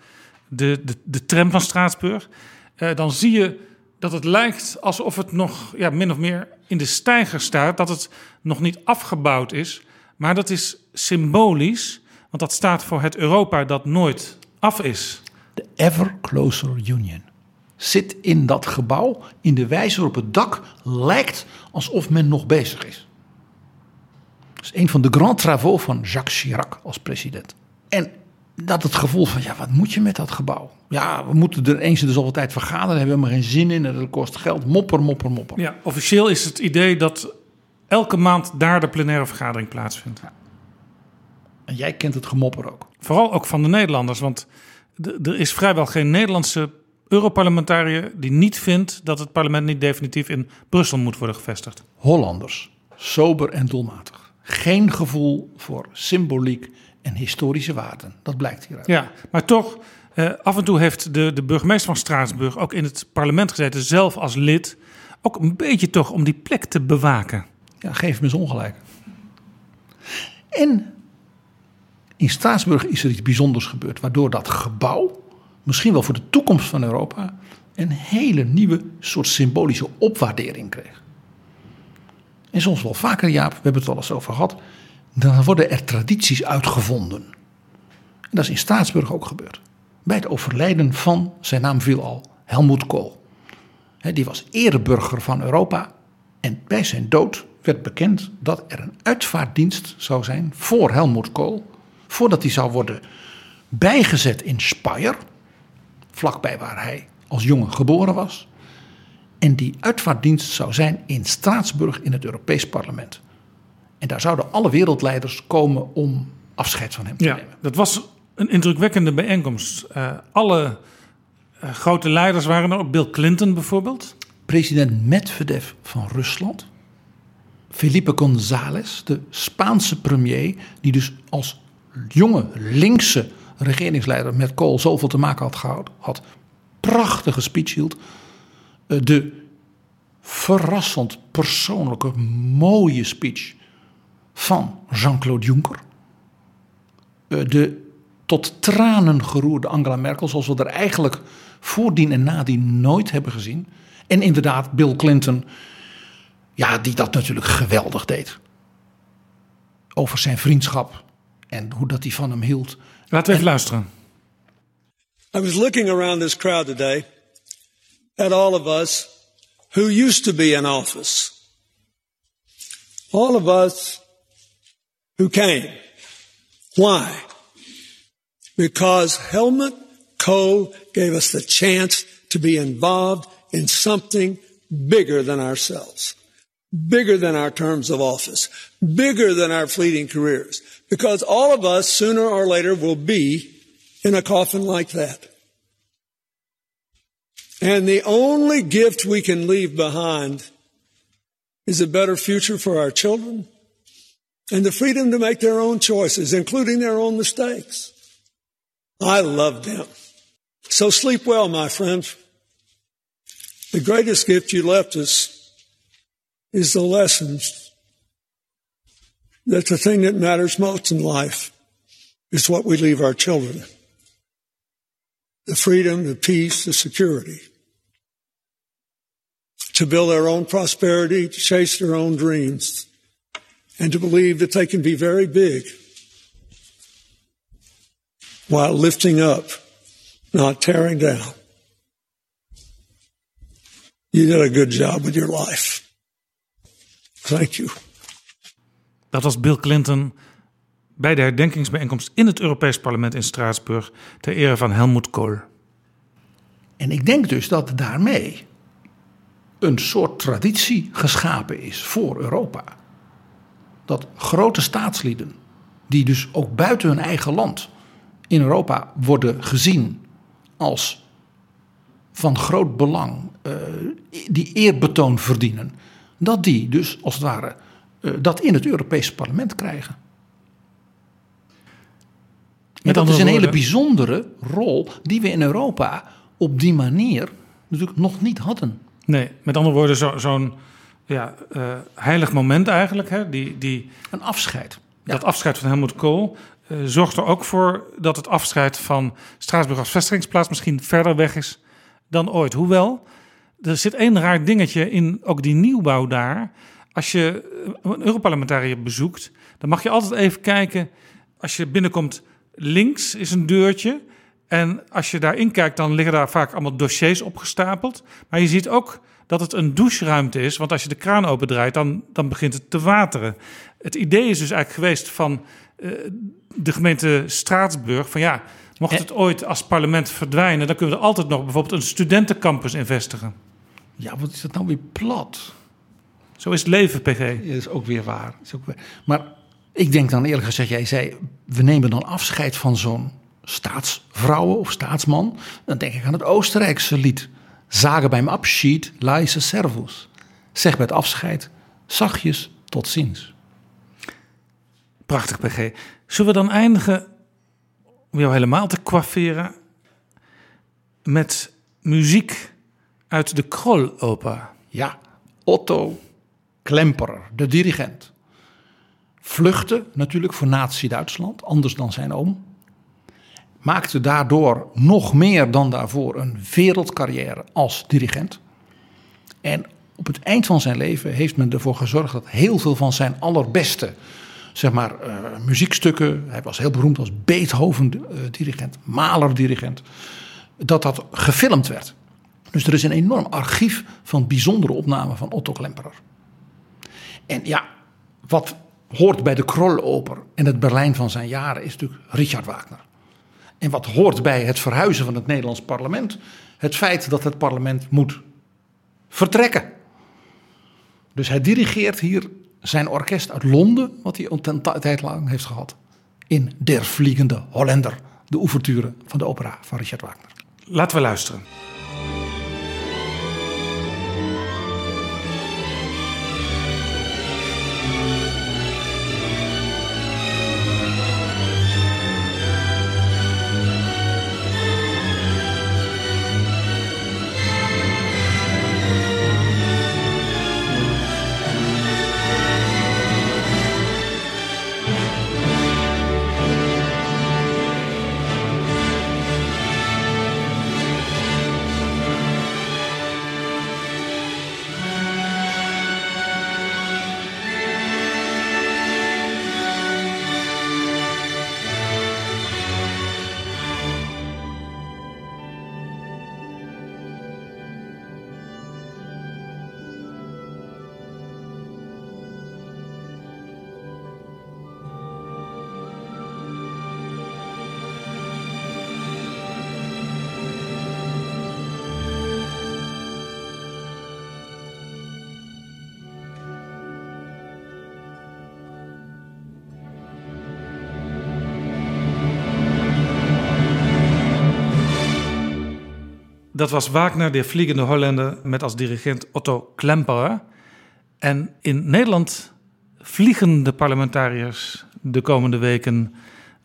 de, de, de tram van Straatsburg, eh, dan zie je dat het lijkt alsof het nog ja, min of meer in de stijger staat, dat het nog niet afgebouwd is. Maar dat is symbolisch want dat staat voor het Europa dat nooit af is. De Ever Closer Union zit in dat gebouw in de wijze waarop het dak lijkt alsof men nog bezig is. Dat is een van de grand travaux van Jacques Chirac als president. En dat het gevoel van, ja, wat moet je met dat gebouw? Ja, we moeten er eens in de zoveel tijd vergaderen, daar hebben we maar geen zin in, dat kost geld, mopper, mopper, mopper. Ja, officieel is het idee dat elke maand daar de plenaire vergadering plaatsvindt. Ja. En jij kent het gemopper ook. Vooral ook van de Nederlanders. Want er is vrijwel geen Nederlandse Europarlementariër die niet vindt dat het parlement niet definitief in Brussel moet worden gevestigd. Hollanders, sober en doelmatig. Geen gevoel voor symboliek en historische waarden. Dat blijkt hieruit. Ja, maar toch, eh, af en toe heeft de, de burgemeester van Straatsburg ook in het parlement gezeten, zelf als lid, ook een beetje toch om die plek te bewaken. Ja, geef me eens ongelijk. En in Straatsburg is er iets bijzonders gebeurd, waardoor dat gebouw, misschien wel voor de toekomst van Europa, een hele nieuwe soort symbolische opwaardering kreeg. En soms wel vaker, Jaap, we hebben het al eens over gehad, dan worden er tradities uitgevonden. En dat is in Straatsburg ook gebeurd. bij het overlijden van, zijn naam viel al, Helmut Kool. Die was ereburger van Europa en bij zijn dood werd bekend dat er een uitvaartdienst zou zijn voor Helmut Kool, voordat hij zou worden bijgezet in Speyer, vlakbij waar hij als jongen geboren was. En die uitvaartdienst zou zijn in Straatsburg in het Europees Parlement. En daar zouden alle wereldleiders komen om afscheid van hem te Ja, nemen. dat was een indrukwekkende bijeenkomst. Eh, alle eh, grote leiders waren er, ook Bill Clinton bijvoorbeeld. President Medvedev van Rusland. Felipe González, de Spaanse premier, die dus als jonge linkse regeringsleider met Kool zoveel te maken had gehad, had prachtige speech hield. Eh, De verrassend persoonlijke, mooie speech van Jean-Claude Juncker. Eh, De tot tranen geroerde Angela Merkel, zoals we er eigenlijk voordien en nadien nooit hebben gezien. En inderdaad, Bill Clinton, ja, die dat natuurlijk geweldig deed. Over zijn vriendschap en hoe dat hij van hem hield. Laten we even luisteren. I was looking around this crowd today at all of us who used to be in office. All of us who came. Why? Because Helmut Kohl gave us the chance to be involved in something bigger than ourselves, bigger than our terms of office, bigger than our fleeting careers. Because all of us, sooner or later, will be in a coffin like that. And the only gift we can leave behind is a better future for our children and the freedom to make their own choices, including their own mistakes. I loved him. So sleep well, my friends. The greatest gift you left us is the lessons that the thing that matters most in life is what we leave our children. The freedom, the peace, the security. To build their own prosperity, to chase their own dreams, and to believe that they can be very big while lifting up, not tearing down. You did a good job with your life. Thank you. Dat was Bill Clinton bij de herdenkingsbijeenkomst in het Europees Parlement in Straatsburg ter ere van Helmut Kohl. En ik denk dus dat daarmee een soort traditie geschapen is voor Europa. Dat grote staatslieden, die dus ook buiten hun eigen land in Europa worden gezien als van groot belang, eh, die eerbetoon verdienen, dat die dus als het ware dat in het Europese parlement krijgen. En dat andere is een hele bijzondere rol die we in Europa op die manier natuurlijk nog niet hadden. Nee, met andere woorden, zo- zo'n ja, eh, heilig moment eigenlijk. Hè, die, die, Een afscheid. Dat afscheid van Helmut Kohl eh, zorgt er ook voor dat het afscheid van Straatsburg als vestigingsplaats misschien verder weg is dan ooit. Hoewel, er zit één raar dingetje in ook die nieuwbouw daar. Als je eh, een Europarlementariër bezoekt, dan mag je altijd even kijken. Als je binnenkomt, links is een deurtje. En als je daarin kijkt, dan liggen daar vaak allemaal dossiers opgestapeld. Maar je ziet ook dat het een doucheruimte is. Want als je de kraan opendraait, dan, dan begint het te wateren. Het idee is dus eigenlijk geweest van eh, de gemeente Straatsburg... van ja, mocht het ooit als parlement verdwijnen... dan kunnen we er altijd nog bijvoorbeeld een studentencampus in vestigen. Ja, wat is dat nou weer plat? Zo is het leven, PG. Dat is ook weer waar. Is ook weer- Maar ik denk dan eerlijk gezegd, jij zei, we nemen dan afscheid van zo'n staatsvrouwen of staatsman. Dan denk ik aan het Oostenrijkse lied. Zagen beim Abschied, leise servus. Zeg bij het afscheid, zachtjes, tot ziens. Prachtig, PG. Zullen we dan eindigen om jou helemaal te coifferen... met muziek uit de Kroll-oper? Ja, Otto Klemperer, de dirigent. Vluchtte natuurlijk voor Nazi-Duitsland, anders dan zijn oom. Maakte daardoor nog meer dan daarvoor een wereldcarrière als dirigent. En op het eind van zijn leven heeft men ervoor gezorgd dat heel veel van zijn allerbeste zeg maar, uh, muziekstukken. Hij was heel beroemd als Beethoven-dirigent, Mahler-dirigent. Dat dat gefilmd werd. Dus er is een enorm archief van bijzondere opnamen van Otto Klemperer. En ja, wat hoort bij de Krolloper en het Berlijn van zijn jaren is natuurlijk Richard Wagner. En wat hoort bij het verhuizen van het Nederlands parlement? Het feit dat het parlement moet vertrekken. Dus hij dirigeert hier zijn orkest uit Londen, wat hij een tijd lang heeft gehad, in Der Vliegende Hollander, de ouverture van de opera van Richard Wagner. Laten we luisteren. Dat was Wagner, de Vliegende Hollander, met als dirigent Otto Klemperer. En in Nederland vliegen de parlementariërs de komende weken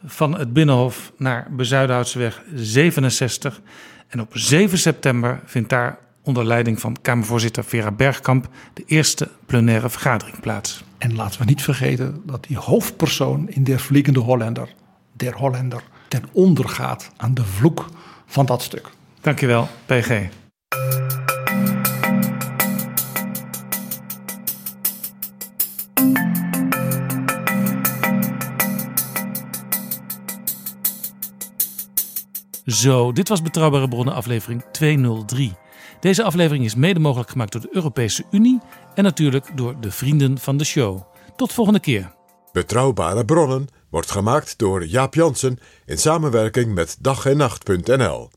van het Binnenhof naar Bezuidenhoutseweg 67. En op 7 september vindt daar onder leiding van Kamervoorzitter Vera Bergkamp de eerste plenaire vergadering plaats. En laten we niet vergeten dat die hoofdpersoon in de Vliegende Hollander, der Hollander, ten onder gaat aan de vloek van dat stuk. Dankjewel, PG. Zo, dit was Betrouwbare Bronnen aflevering 203. Deze aflevering is mede mogelijk gemaakt door de Europese Unie en natuurlijk door de vrienden van de show. Tot volgende keer. Betrouwbare Bronnen wordt gemaakt door Jaap Jansen in samenwerking met dag en nacht.nl.